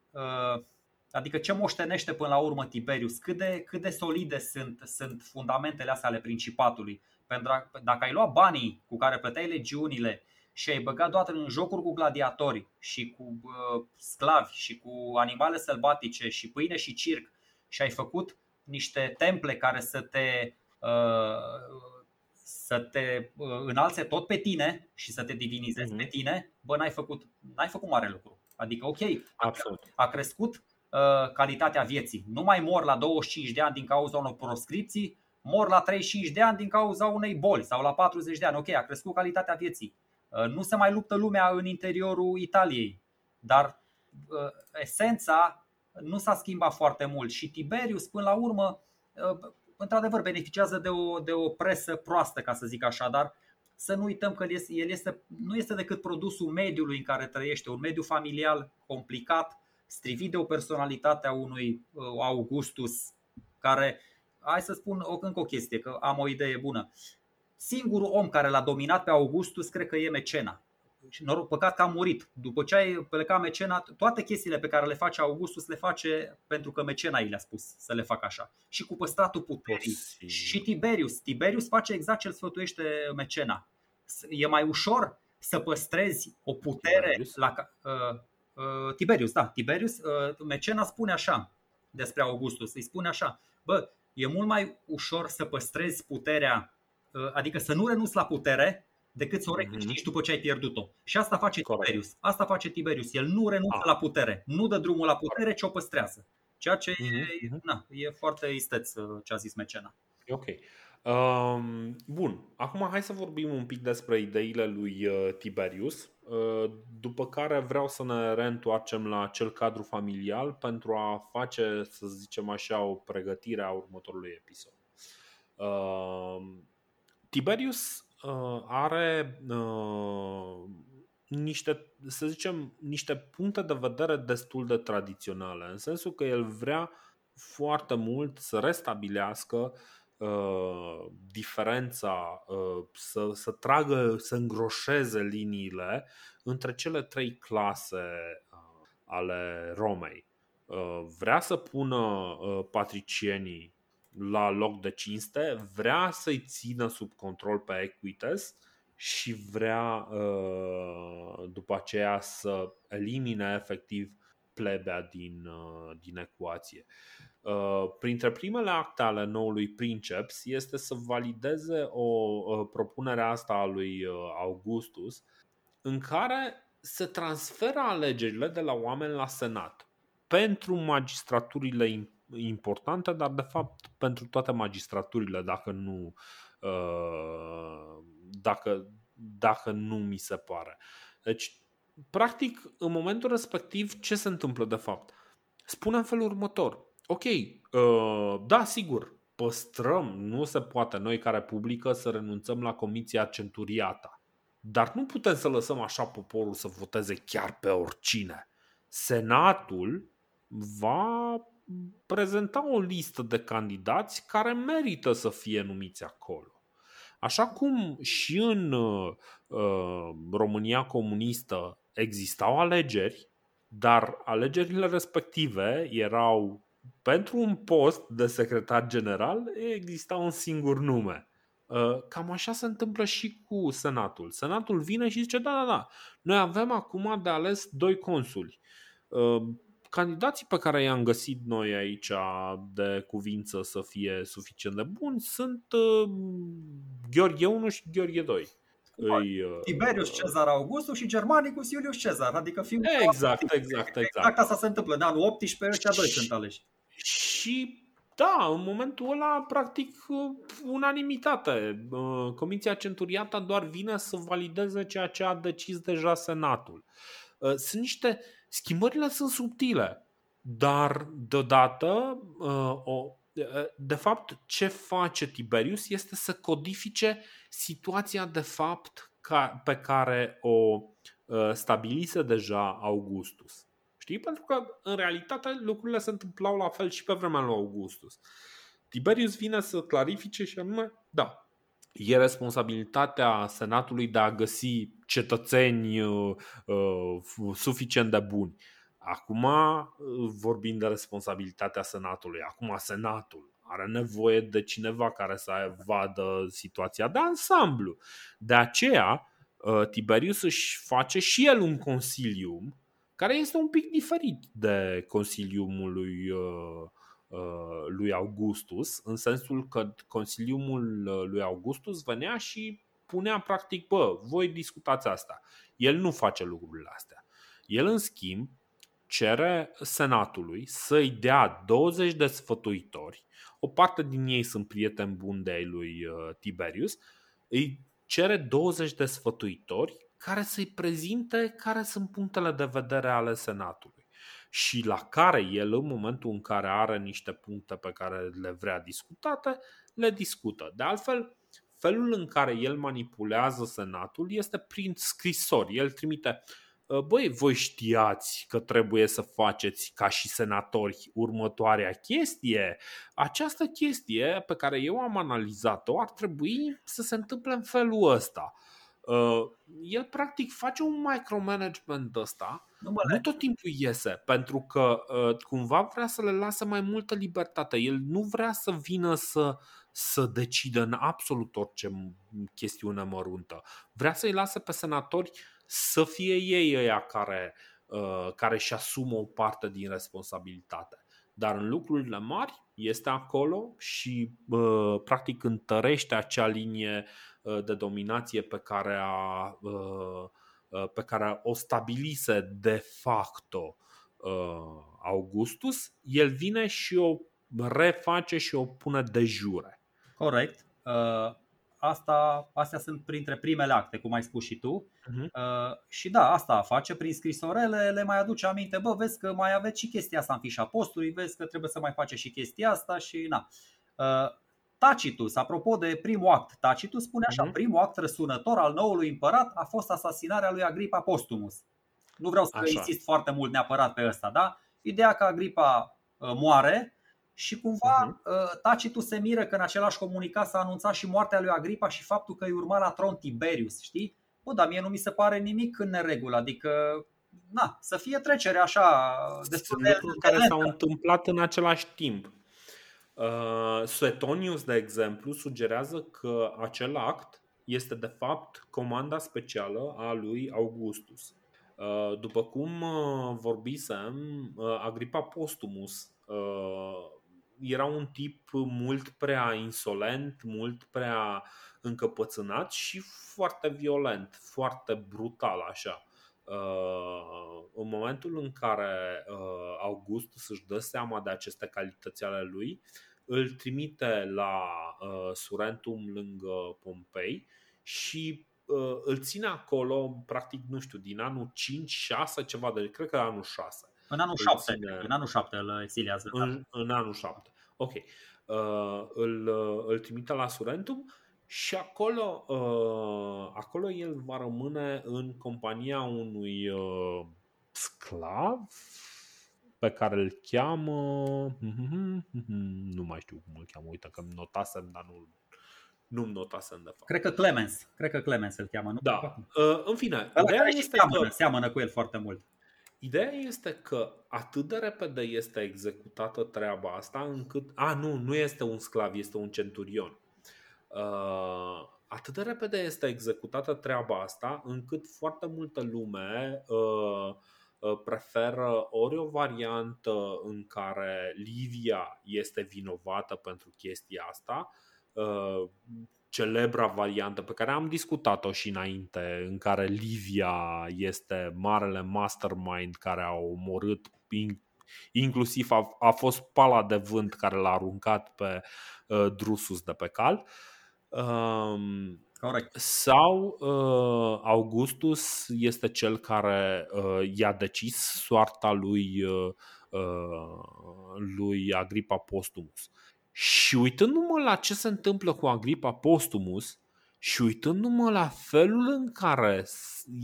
Adică ce moștenește până la urmă Tiberius, cât de, cât de solide sunt, sunt fundamentele astea ale principatului. Pentru că dacă ai luat banii cu care plăteai legiunile și ai băgat doar în jocuri cu gladiatori și cu uh, sclavi și cu animale sălbatice și pâine și circ și ai făcut niște temple care să te uh, să te uh, înalțe tot pe tine și să te divinizezi mm-hmm. pe tine, bă, n-ai făcut, n-ai făcut mare lucru. Adică, ok, Absolut. a crescut uh, calitatea vieții. Nu mai mor la 25 de ani din cauza unor proscripții, mor la 35 de ani din cauza unei boli sau la 40 de ani. Ok, a crescut calitatea vieții. Uh, nu se mai luptă lumea în interiorul Italiei, dar uh, esența nu s-a schimbat foarte mult și Tiberius până la urmă uh, într-adevăr beneficiază de o, de o presă proastă, ca să zic așa, dar să nu uităm că el este, nu este decât produsul mediului în care trăiește, un mediu familial complicat, strivit de o personalitate a unui Augustus care, hai să spun încă o chestie, că am o idee bună. Singurul om care l-a dominat pe Augustus cred că e Mecena. Și noroc, păcat că a murit. După ce ai plecat Mecena, toate chestiile pe care le face Augustus le face pentru că Mecena i le-a spus să le facă așa. Și cu păstratul puterii. Și Tiberius. Tiberius face exact ce îl sfătuiește Mecena. E mai ușor să păstrezi o putere Tiberius. la uh, uh, Tiberius, da, Tiberius, uh, Mecena spune așa despre Augustus, îi spune așa: "Bă, e mult mai ușor să păstrezi puterea Uh, adică să nu renunți la putere decât să o mhm. recâștigi după ce ai pierdut-o. Și asta face Corect. Tiberius. Asta face Tiberius. El nu renunță ah. la putere. Nu dă drumul la putere, ci o păstrează. Ceea ce mm-hmm. e, mhm. na, e foarte isteț uh, ce a zis Mecena. Ok. Um, bun, acum hai să vorbim un pic despre ideile lui uh, Tiberius, uh, după care vreau să ne reîntoarcem la acel cadru familial pentru a face, să zicem așa, o pregătire a următorului episod. Uh, Tiberius uh, are uh, niște, să zicem, niște puncte de vedere destul de tradiționale, în sensul că el vrea foarte mult să restabilească uh, diferența, uh, să, să tragă, să îngroșeze liniile între cele trei clase uh, ale Romei. Uh, vrea să pună uh, patricienii la loc de cinste, vrea să-i țină sub control pe Equites și vrea uh, după aceea să elimine efectiv plebea din, uh, din ecuație. Uh, printre primele acte ale noului princeps este să valideze o propunere asta a lui Augustus în care se transferă alegerile de la oameni la senat pentru magistraturile importantă, dar de fapt pentru toate magistraturile, dacă nu, uh, dacă, dacă nu mi se pare. Deci, practic, în momentul respectiv, ce se întâmplă de fapt? Spune în felul următor. Ok, uh, da, sigur, păstrăm, nu se poate noi care publică să renunțăm la comisia centuriata. Dar nu putem să lăsăm așa poporul să voteze chiar pe oricine. Senatul va prezenta o listă de candidați care merită să fie numiți acolo. Așa cum și în uh, România comunistă existau alegeri, dar alegerile respective erau pentru un post de secretar general exista un singur nume. Uh, cam așa se întâmplă și cu Senatul. Senatul vine și zice: Da, da, da, noi avem acum de ales doi consuli. Uh, candidații pe care i-am găsit noi aici de cuvință să fie suficient de buni sunt uh, Gheorghe 1 și Gheorghe 2. Îi, uh, Tiberius Cezar Augustus și Germanicus Iulius Cezar, adică fiul Exact, exact, exact. Exact asta se întâmplă. În anul 18 ăștia doi sunt aleși. Și da, în momentul ăla, practic, uh, unanimitate. Comisia Centuriata doar vine să valideze ceea ce a decis deja Senatul. Sunt niște Schimbările sunt subtile, dar deodată, uh, de fapt, ce face Tiberius este să codifice situația de fapt pe care o uh, stabilise deja Augustus. Știi? Pentru că, în realitate, lucrurile se întâmplau la fel și pe vremea lui Augustus. Tiberius vine să clarifice și anume, da, e responsabilitatea Senatului de a găsi cetățeni uh, uh, suficient de buni. Acum uh, vorbim de responsabilitatea Senatului. Acum Senatul are nevoie de cineva care să vadă situația de ansamblu. De aceea, uh, Tiberius își face și el un consilium care este un pic diferit de consiliumul lui, uh, uh, lui Augustus, în sensul că consiliumul lui Augustus venea și punea practic, bă, voi discutați asta. El nu face lucrurile astea. El, în schimb, cere senatului să-i dea 20 de sfătuitori o parte din ei sunt prieteni buni de ai lui uh, Tiberius, îi cere 20 de sfătuitori care să-i prezinte care sunt punctele de vedere ale Senatului și la care el, în momentul în care are niște puncte pe care le vrea discutate, le discută. De altfel, felul în care el manipulează Senatul este prin scrisori. El trimite uh, Uh, băi, voi știați că trebuie să faceți ca și senatori următoarea chestie. Această chestie pe care eu am analizat-o ar trebui să se întâmple în felul ăsta. Uh, el practic face un micromanagement ăsta, nu, nu tot timpul iese, pentru că uh, cumva vrea să le lasă mai multă libertate. El nu vrea să vină să, să decidă în absolut orice chestiune măruntă. Vrea să-i lasă pe senatori să fie ei ăia care, uh, care își asumă o parte din responsabilitate. Dar în lucrurile mari este acolo și uh, practic întărește acea linie uh, de dominație pe care, a, pe care o stabilise de facto Augustus, el vine și o reface și o pune de jure. Corect asta, astea sunt printre primele acte, cum ai spus și tu. Uh-huh. Uh, și da, asta face prin scrisorele, le mai aduce aminte, bă, vezi că mai aveți și chestia asta în fișa postului, vezi că trebuie să mai face și chestia asta și na. Uh, Tacitus, apropo de primul act, Tacitus spune așa, uh-huh. primul act răsunător al noului împărat a fost asasinarea lui Agripa Postumus. Nu vreau să așa. insist foarte mult neapărat pe ăsta, da? Ideea că Agripa uh, moare, și cumva uh-huh. Tacitus se miră că în același comunicat s-a anunțat și moartea lui Agripa și faptul că îi urma la tron Tiberius, știi? Bă, dar mie nu mi se pare nimic în neregulă, adică na, să fie trecere așa destul de care s-au întâmplat în același timp. Uh, Suetonius, de exemplu, sugerează că acel act este de fapt comanda specială a lui Augustus. Uh, după cum uh, vorbisem, uh, Agripa Postumus era un tip mult prea insolent, mult prea încăpățânat și foarte violent, foarte brutal așa. Uh, în momentul în care uh, Augustus își dă seama de aceste calități ale lui, îl trimite la uh, Surentum lângă Pompei și îl ține acolo, practic, nu știu, din anul 5-6, ceva de, cred că anul 6 în anul 7, ține... în anul 7 îl exiliază. În, în anul 7. Ok. Uh, îl, uh, îl trimite la Surentum și acolo, uh, acolo el va rămâne în compania unui uh, sclav pe care îl cheamă nu mai știu cum îl cheamă, uite că notasem, dar nu nu-mi notasem de fapt. Cred că Clemens, cred că Clemens îl cheamă, nu? Da. Uh, în fine, ideea este seamănă, că... seamănă cu el foarte mult. Ideea este că atât de repede este executată treaba asta încât... A, nu, nu este un sclav, este un centurion. Uh, atât de repede este executată treaba asta încât foarte multă lume uh, uh, preferă ori o variantă în care Livia este vinovată pentru chestia asta, uh, celebra variantă pe care am discutat-o și înainte, în care Livia este marele mastermind care a omorât inclusiv a, a fost pala de vânt care l-a aruncat pe uh, Drusus de pe cal. Um, Corect. Sau uh, Augustus este cel care uh, i-a decis soarta lui, uh, uh lui Agripa Postumus. Și uitându-mă la ce se întâmplă cu Agripa Postumus și uitându-mă la felul în care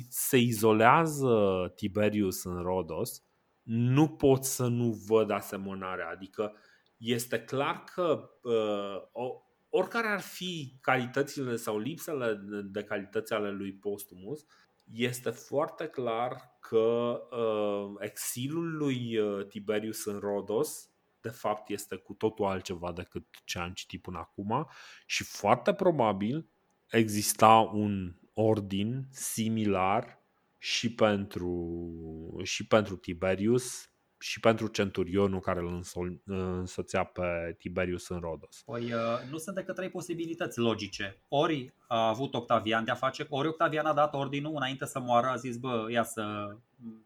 se izolează Tiberius în Rodos, nu pot să nu văd asemănarea. Adică este clar că uh, oricare ar fi calitățile sau lipsele de calități ale lui Postumus, este foarte clar că uh, exilul lui uh, Tiberius în Rodos de fapt este cu totul altceva decât ce am citit până acum și foarte probabil exista un ordin similar și pentru, și pentru Tiberius și pentru centurionul care îl însoțea pe Tiberius în Rodos. Păi uh, nu sunt decât trei posibilități logice. Ori a avut Octavian de a face, ori Octavian a dat ordinul înainte să moară, a zis, bă, ia să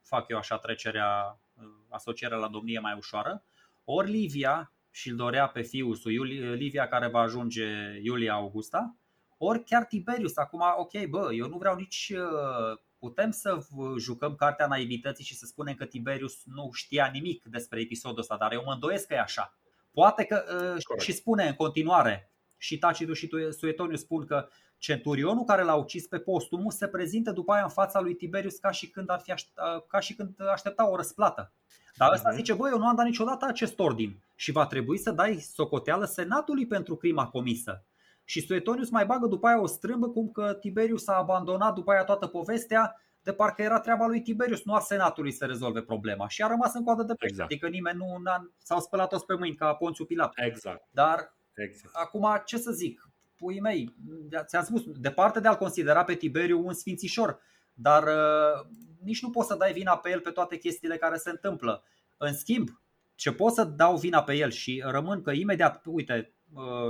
fac eu așa trecerea, uh, asocierea la domnie mai ușoară, ori Livia și îl dorea pe fiul său, Livia care va ajunge Iulia Augusta, ori chiar Tiberius. Acum, ok, bă, eu nu vreau nici uh, putem să jucăm cartea naivității și să spunem că Tiberius nu știa nimic despre episodul ăsta, dar eu mă îndoiesc că e așa. Poate că uh, și spune în continuare, și Tacitus și Suetoniu spun că centurionul care l-a ucis pe Postumus se prezintă după aia în fața lui Tiberius ca și când, ar fi aștepta, uh, ca și când aștepta o răsplată. Dar ăsta mhm. zice, băi, eu nu am dat niciodată acest ordin și va trebui să dai socoteală senatului pentru crima comisă. Și Suetonius mai bagă după aia o strâmbă cum că Tiberius a abandonat după aia toată povestea de parcă era treaba lui Tiberius, nu a senatului să rezolve problema și a rămas în coadă de pește. Exact. Adică nimeni nu a s-au spălat toți pe mâini ca Ponțiu Pilat. Exact. Dar exact. acum ce să zic, puii mei, ți-am spus, departe de a-l considera pe Tiberiu un sfințișor, dar uh, nici nu poți să dai vina pe el pe toate chestiile care se întâmplă. În schimb, ce pot să dau vina pe el și rămân că imediat, uite, Uh,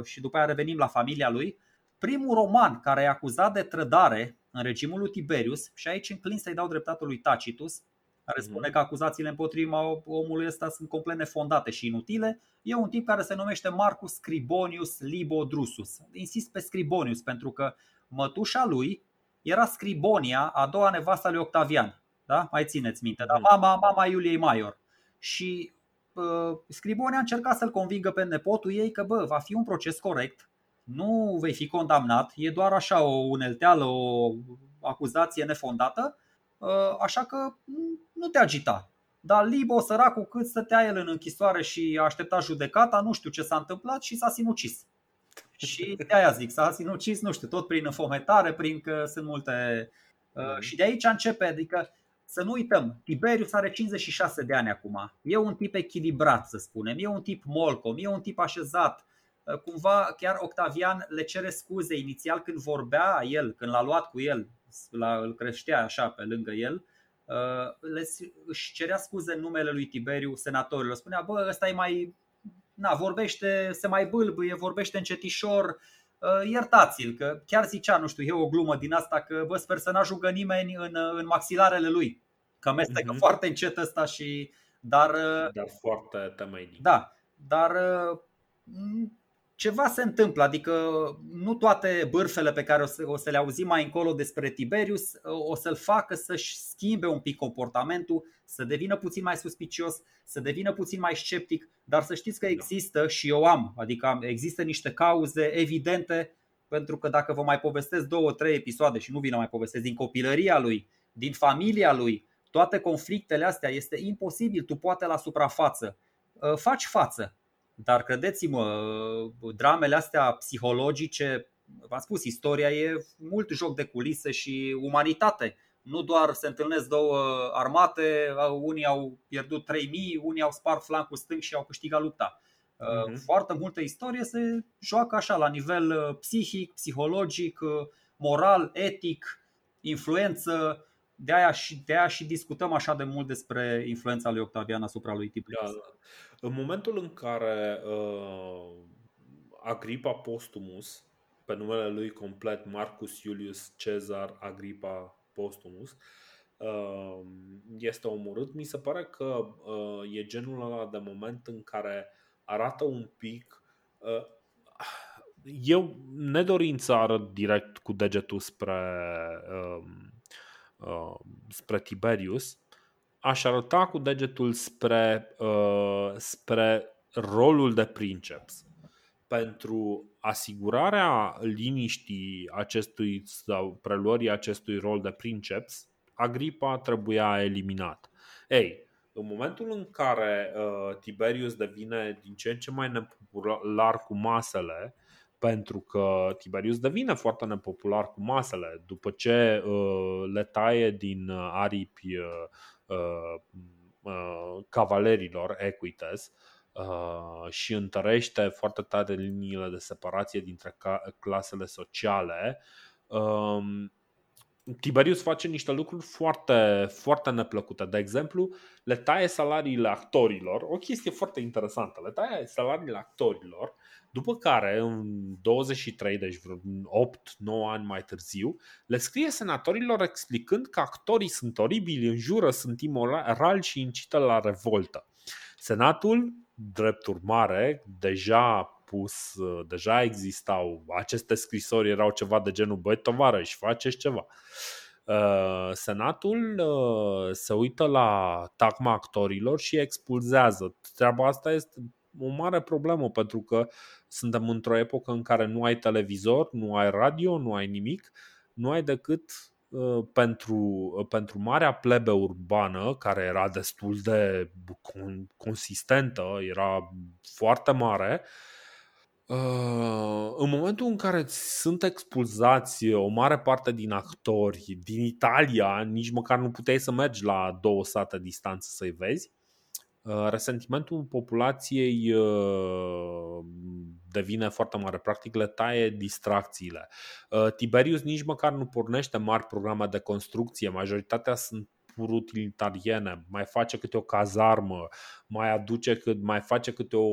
și după aia revenim la familia lui, primul roman care e acuzat de trădare în regimul lui Tiberius, și aici înclin să-i dau dreptatea lui Tacitus, care spune mhm. că acuzațiile împotriva omului ăsta sunt complet nefondate și inutile, e un tip care se numește Marcus Scribonius Libo Drusus. Insist pe Scribonius pentru că mătușa lui era Scribonia, a doua nevasta lui Octavian. Da? Mai țineți minte, da? Mhm. Mama, mama Iuliei Maior. Și Uh, Scribone a încercat să-l convingă pe nepotul ei că bă, va fi un proces corect, nu vei fi condamnat, e doar așa o unelteală, o acuzație nefondată, uh, așa că nu te agita. Dar Libo, săracul, cât stătea el în închisoare și a așteptat judecata, nu știu ce s-a întâmplat și s-a sinucis. <laughs> Și de aia zic, s-a sinucis, nu știu, tot prin înfometare, prin că sunt multe... Uh, și de aici începe, adică să nu uităm, Tiberius are 56 de ani acum. E un tip echilibrat, să spunem. E un tip molcom, e un tip așezat. Uh, cumva chiar Octavian le cere scuze inițial când vorbea el, când l-a luat cu el, la, îl creștea așa pe lângă el, uh, le, își cerea scuze în numele lui Tiberiu senatorilor. Spunea, bă, ăsta e mai, na, vorbește, se mai bâlbâie, vorbește încetișor, uh, iertați-l, că chiar zicea, nu știu, e o glumă din asta că bă, sper să n-ajungă nimeni în, în maxilarele lui. Că amestecă mm-hmm. foarte încet ăsta și dar uh, dar foarte temeinic. Da, dar uh, ceva se întâmplă, adică nu toate bârfele pe care o să, o să le auzim mai încolo despre Tiberius uh, o să-l facă să-și schimbe un pic comportamentul, să devină puțin mai suspicios, să devină puțin mai sceptic, dar să știți că da. există și eu am, adică există niște cauze evidente pentru că dacă vă mai povestesc două, trei episoade și nu vin mai povestesc din copilăria lui, din familia lui, toate conflictele astea este imposibil, tu poate la suprafață uh, faci față, dar credeți-mă, uh, dramele astea psihologice, v-am spus, istoria e mult joc de culise și umanitate. Nu doar se întâlnesc două armate, unii au pierdut 3000, unii au spart flancul stâng și au câștigat lupta. Uh-huh. Foarte multă istorie se joacă așa la nivel psihic, psihologic, moral, etic, influență de aia, și, de aia și discutăm așa de mult despre influența lui Octavian asupra lui Tiberius. Da, da. În momentul în care uh, Agripa Postumus, pe numele lui complet Marcus Iulius Cezar Agripa Postumus, uh, este omorât, mi se pare că uh, e genul ăla de moment în care arată un pic uh, eu, nedorind să arăt direct cu degetul spre uh, Uh, spre Tiberius, aș arăta cu degetul spre, uh, spre rolul de princeps. pentru asigurarea liniștii acestui sau preluării acestui rol de princeps, Agripa trebuia eliminat. Ei, în momentul în care uh, Tiberius devine din ce în ce mai nepopular cu masele, pentru că Tiberius devine foarte nepopular cu masele după ce uh, le taie din uh, aripi uh, uh, uh, cavalerilor Equites uh, și întărește foarte tare liniile de separație dintre clasele sociale. Uh, Tiberius face niște lucruri foarte, foarte neplăcute. De exemplu, le taie salariile actorilor, o chestie foarte interesantă, le taie salariile actorilor, după care, în 23, deci vreo 8-9 ani mai târziu, le scrie senatorilor explicând că actorii sunt oribili, înjură, sunt imorali și incită la revoltă. Senatul, drept urmare, deja pus, uh, deja existau, aceste scrisori erau ceva de genul, băi tovarăși, faceți ceva. Uh, Senatul uh, se uită la tacma actorilor și expulzează. Treaba asta este o mare problemă pentru că suntem într-o epocă în care nu ai televizor, nu ai radio, nu ai nimic, nu ai decât pentru, pentru marea plebe urbană, care era destul de consistentă, era foarte mare, Uh, în momentul în care sunt expulzați o mare parte din actori din Italia, nici măcar nu puteai să mergi la două sate distanță să-i vezi, uh, resentimentul populației uh, devine foarte mare. Practic le taie distracțiile. Tiberius nici măcar nu pornește mari programe de construcție. Majoritatea sunt pur utilitariene, mai face câte o cazarmă, mai aduce cât, mai face câte o,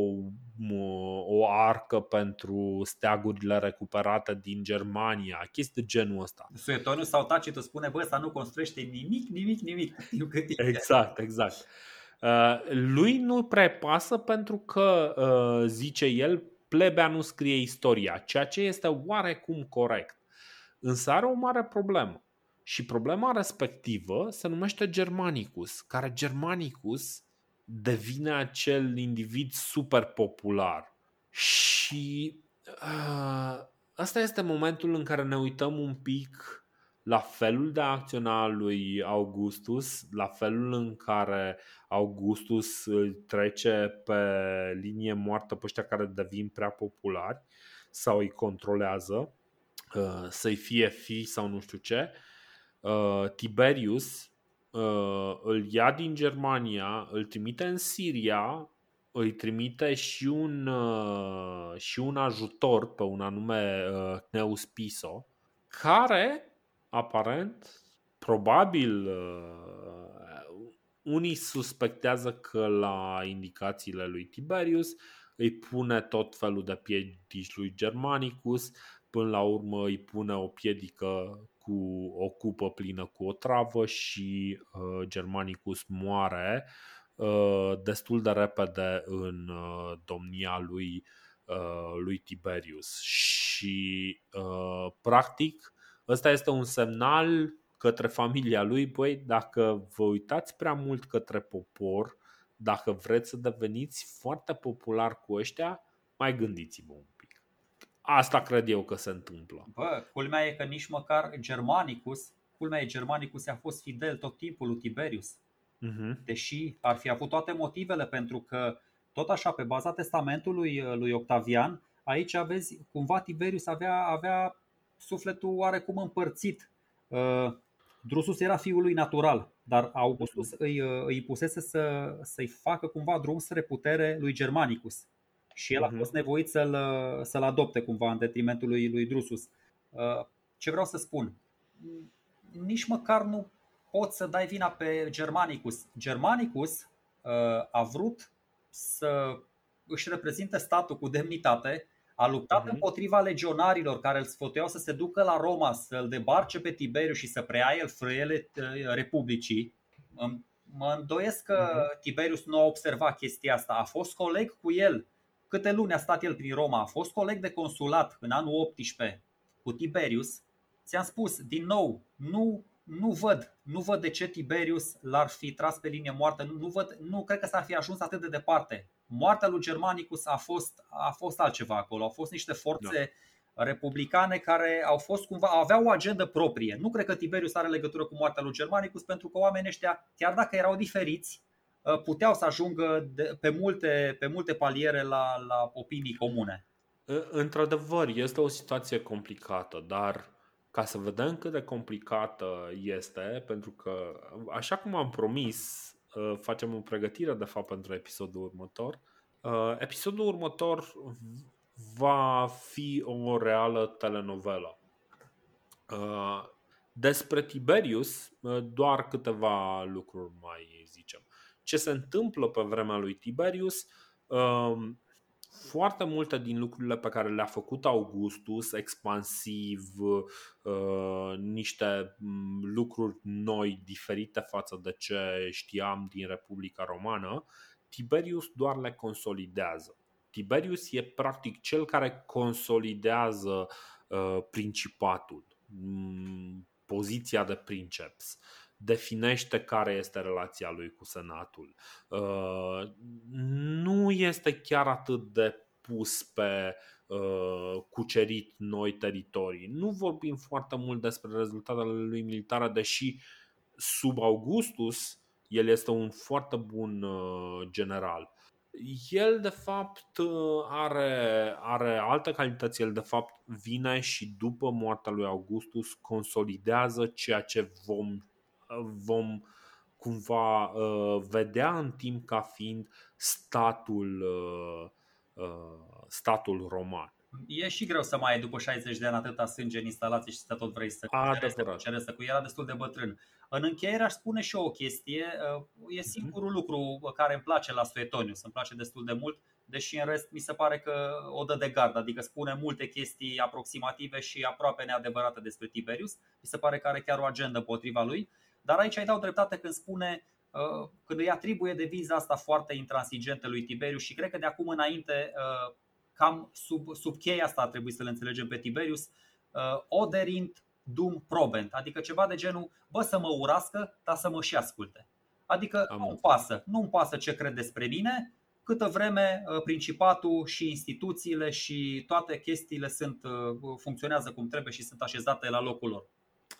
o arcă pentru steagurile recuperate din Germania, chestii de genul ăsta. Suetoniu sau Tacitus spune, bă, să nu construiește nimic, nimic, nimic. <laughs> Exact, exact. Uh, lui nu prea pasă pentru că, uh, zice el, plebea nu scrie istoria, ceea ce este oarecum corect. Însă are o mare problemă. Și problema respectivă se numește Germanicus, care Germanicus devine acel individ super popular. Și uh, ăsta este momentul în care ne uităm un pic la felul de a acționa lui Augustus, la felul în care Augustus îl trece pe linie moartă pe ăștia care devin prea populari sau îi controlează, uh, să-i fie fi sau nu știu ce uh, Tiberius uh, îl ia din Germania, îl trimite în Siria, îi trimite și un, uh, și un ajutor pe un anume uh, Cneus Piso, care, aparent, probabil uh, unii suspectează că la indicațiile lui Tiberius îi pune tot felul de piedici lui Germanicus, până la urmă îi pune o piedică cu o cupă plină cu o travă și uh, Germanicus moare uh, destul de repede în uh, domnia lui, uh, lui Tiberius. Și uh, practic ăsta este un semnal către familia lui, băi, dacă vă uitați prea mult către popor, dacă vreți să deveniți foarte popular cu ăștia, mai gândiți-vă un Asta cred eu că se întâmplă. Bă, culmea e că nici măcar Germanicus, culmea e Germanicus a fost fidel tot timpul lui Tiberius. Uh-huh. Deși ar fi avut toate motivele pentru că tot așa pe baza testamentului lui Octavian, aici aveți cumva Tiberius avea, avea sufletul oarecum împărțit. Uh, Drusus era fiul lui natural, dar Augustus îi, îi pusese să, să-i facă cumva drum spre putere lui Germanicus și el a mhm. fost nevoit să-l, să-l adopte cumva în detrimentul lui, lui Drusus. Uh, ce vreau să spun? Nici măcar nu poți să dai vina pe Germanicus. Germanicus uh, a vrut să își reprezinte statul cu demnitate, a luptat uh-huh. împotriva legionarilor care îl sfătuiau să se ducă la Roma, să-l debarce pe Tiberiu și să preia el frâiele uh, Republicii. Mă îndoiesc că uh-huh. Tiberius nu a observat chestia asta. A fost coleg cu el câte luni a stat el prin Roma, a fost coleg de consulat în anul 18 cu Tiberius, ți-am spus din nou, nu, nu văd, nu văd de ce Tiberius l-ar fi tras pe linie moartă, nu, nu, văd, nu cred că s-ar fi ajuns atât de departe. Moartea lui Germanicus a fost, a fost altceva acolo. Au fost niște forțe da. republicane care au fost cumva, aveau o agendă proprie. Nu cred că Tiberius are legătură cu moartea lui Germanicus, pentru că oamenii ăștia, chiar dacă erau diferiți, uh, puteau să ajungă de, pe, multe, pe multe paliere la, la opinii comune. Într-adevăr, este o situație complicată, dar ca să vedem cât de complicată este, pentru că, așa cum am promis, uh, facem o pregătire, de fapt, pentru episodul următor. Uh, episodul următor va fi o reală telenovelă. Uh, despre Tiberius, doar câteva lucruri mai zicem. Ce se întâmplă pe vremea lui Tiberius? Foarte multe din lucrurile pe care le-a făcut Augustus, expansiv, uh, niște mm, lucruri noi, diferite față de ce știam din Republica Romană, Tiberius doar le consolidează. Tiberius e practic cel care consolidează uh, principatul, mm, poziția de princeps definește care este relația lui cu Senatul. Uh, nu este chiar atât de pus pe uh, cucerit noi teritorii. Nu vorbim foarte mult despre rezultatele lui militare, deși sub Augustus el este un foarte bun uh, general. El, de fapt, are, are alte calități. El, de fapt, vine și după moartea lui Augustus consolidează ceea ce vom vom cumva uh, vedea în timp ca fiind statul, uh, uh, statul roman. E și greu să mai ai după 60 de ani atâta sânge în instalație și să tot vrei să cereți cu era destul de bătrân. În încheiere aș spune și eu o chestie, e mhm. singurul lucru care îmi place la Suetonius, îmi place destul de mult, deși în rest mi se pare că o dă de gard, adică spune multe chestii aproximative și aproape neadevărate despre Tiberius, mi se pare că are chiar o agendă potriva lui. Dar aici ai dau dreptate când spune uh, când îi atribuie deviza asta foarte intransigentă lui Tiberius și cred că de acum înainte uh, cam sub, sub cheia asta ar trebui să le înțelegem pe Tiberius uh, oderint dum probent, adică ceva de genul bă să mă urască, dar să mă și asculte. Adică nu-mi pasă, nu-mi pasă ce cred despre mine, câtă vreme principatul și instituțiile și toate chestiile sunt, funcționează cum trebuie și sunt așezate la locul lor.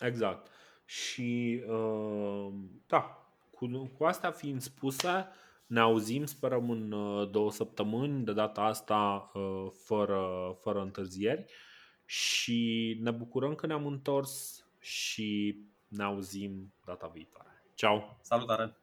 Exact. Și uh, da, cu, cu astea fiind spuse, ne auzim, sperăm, în uh, două săptămâni, de data asta uh, fără, fără întârzieri și ne bucurăm că ne-am întors și ne auzim data viitoare. Ciao! Salutare!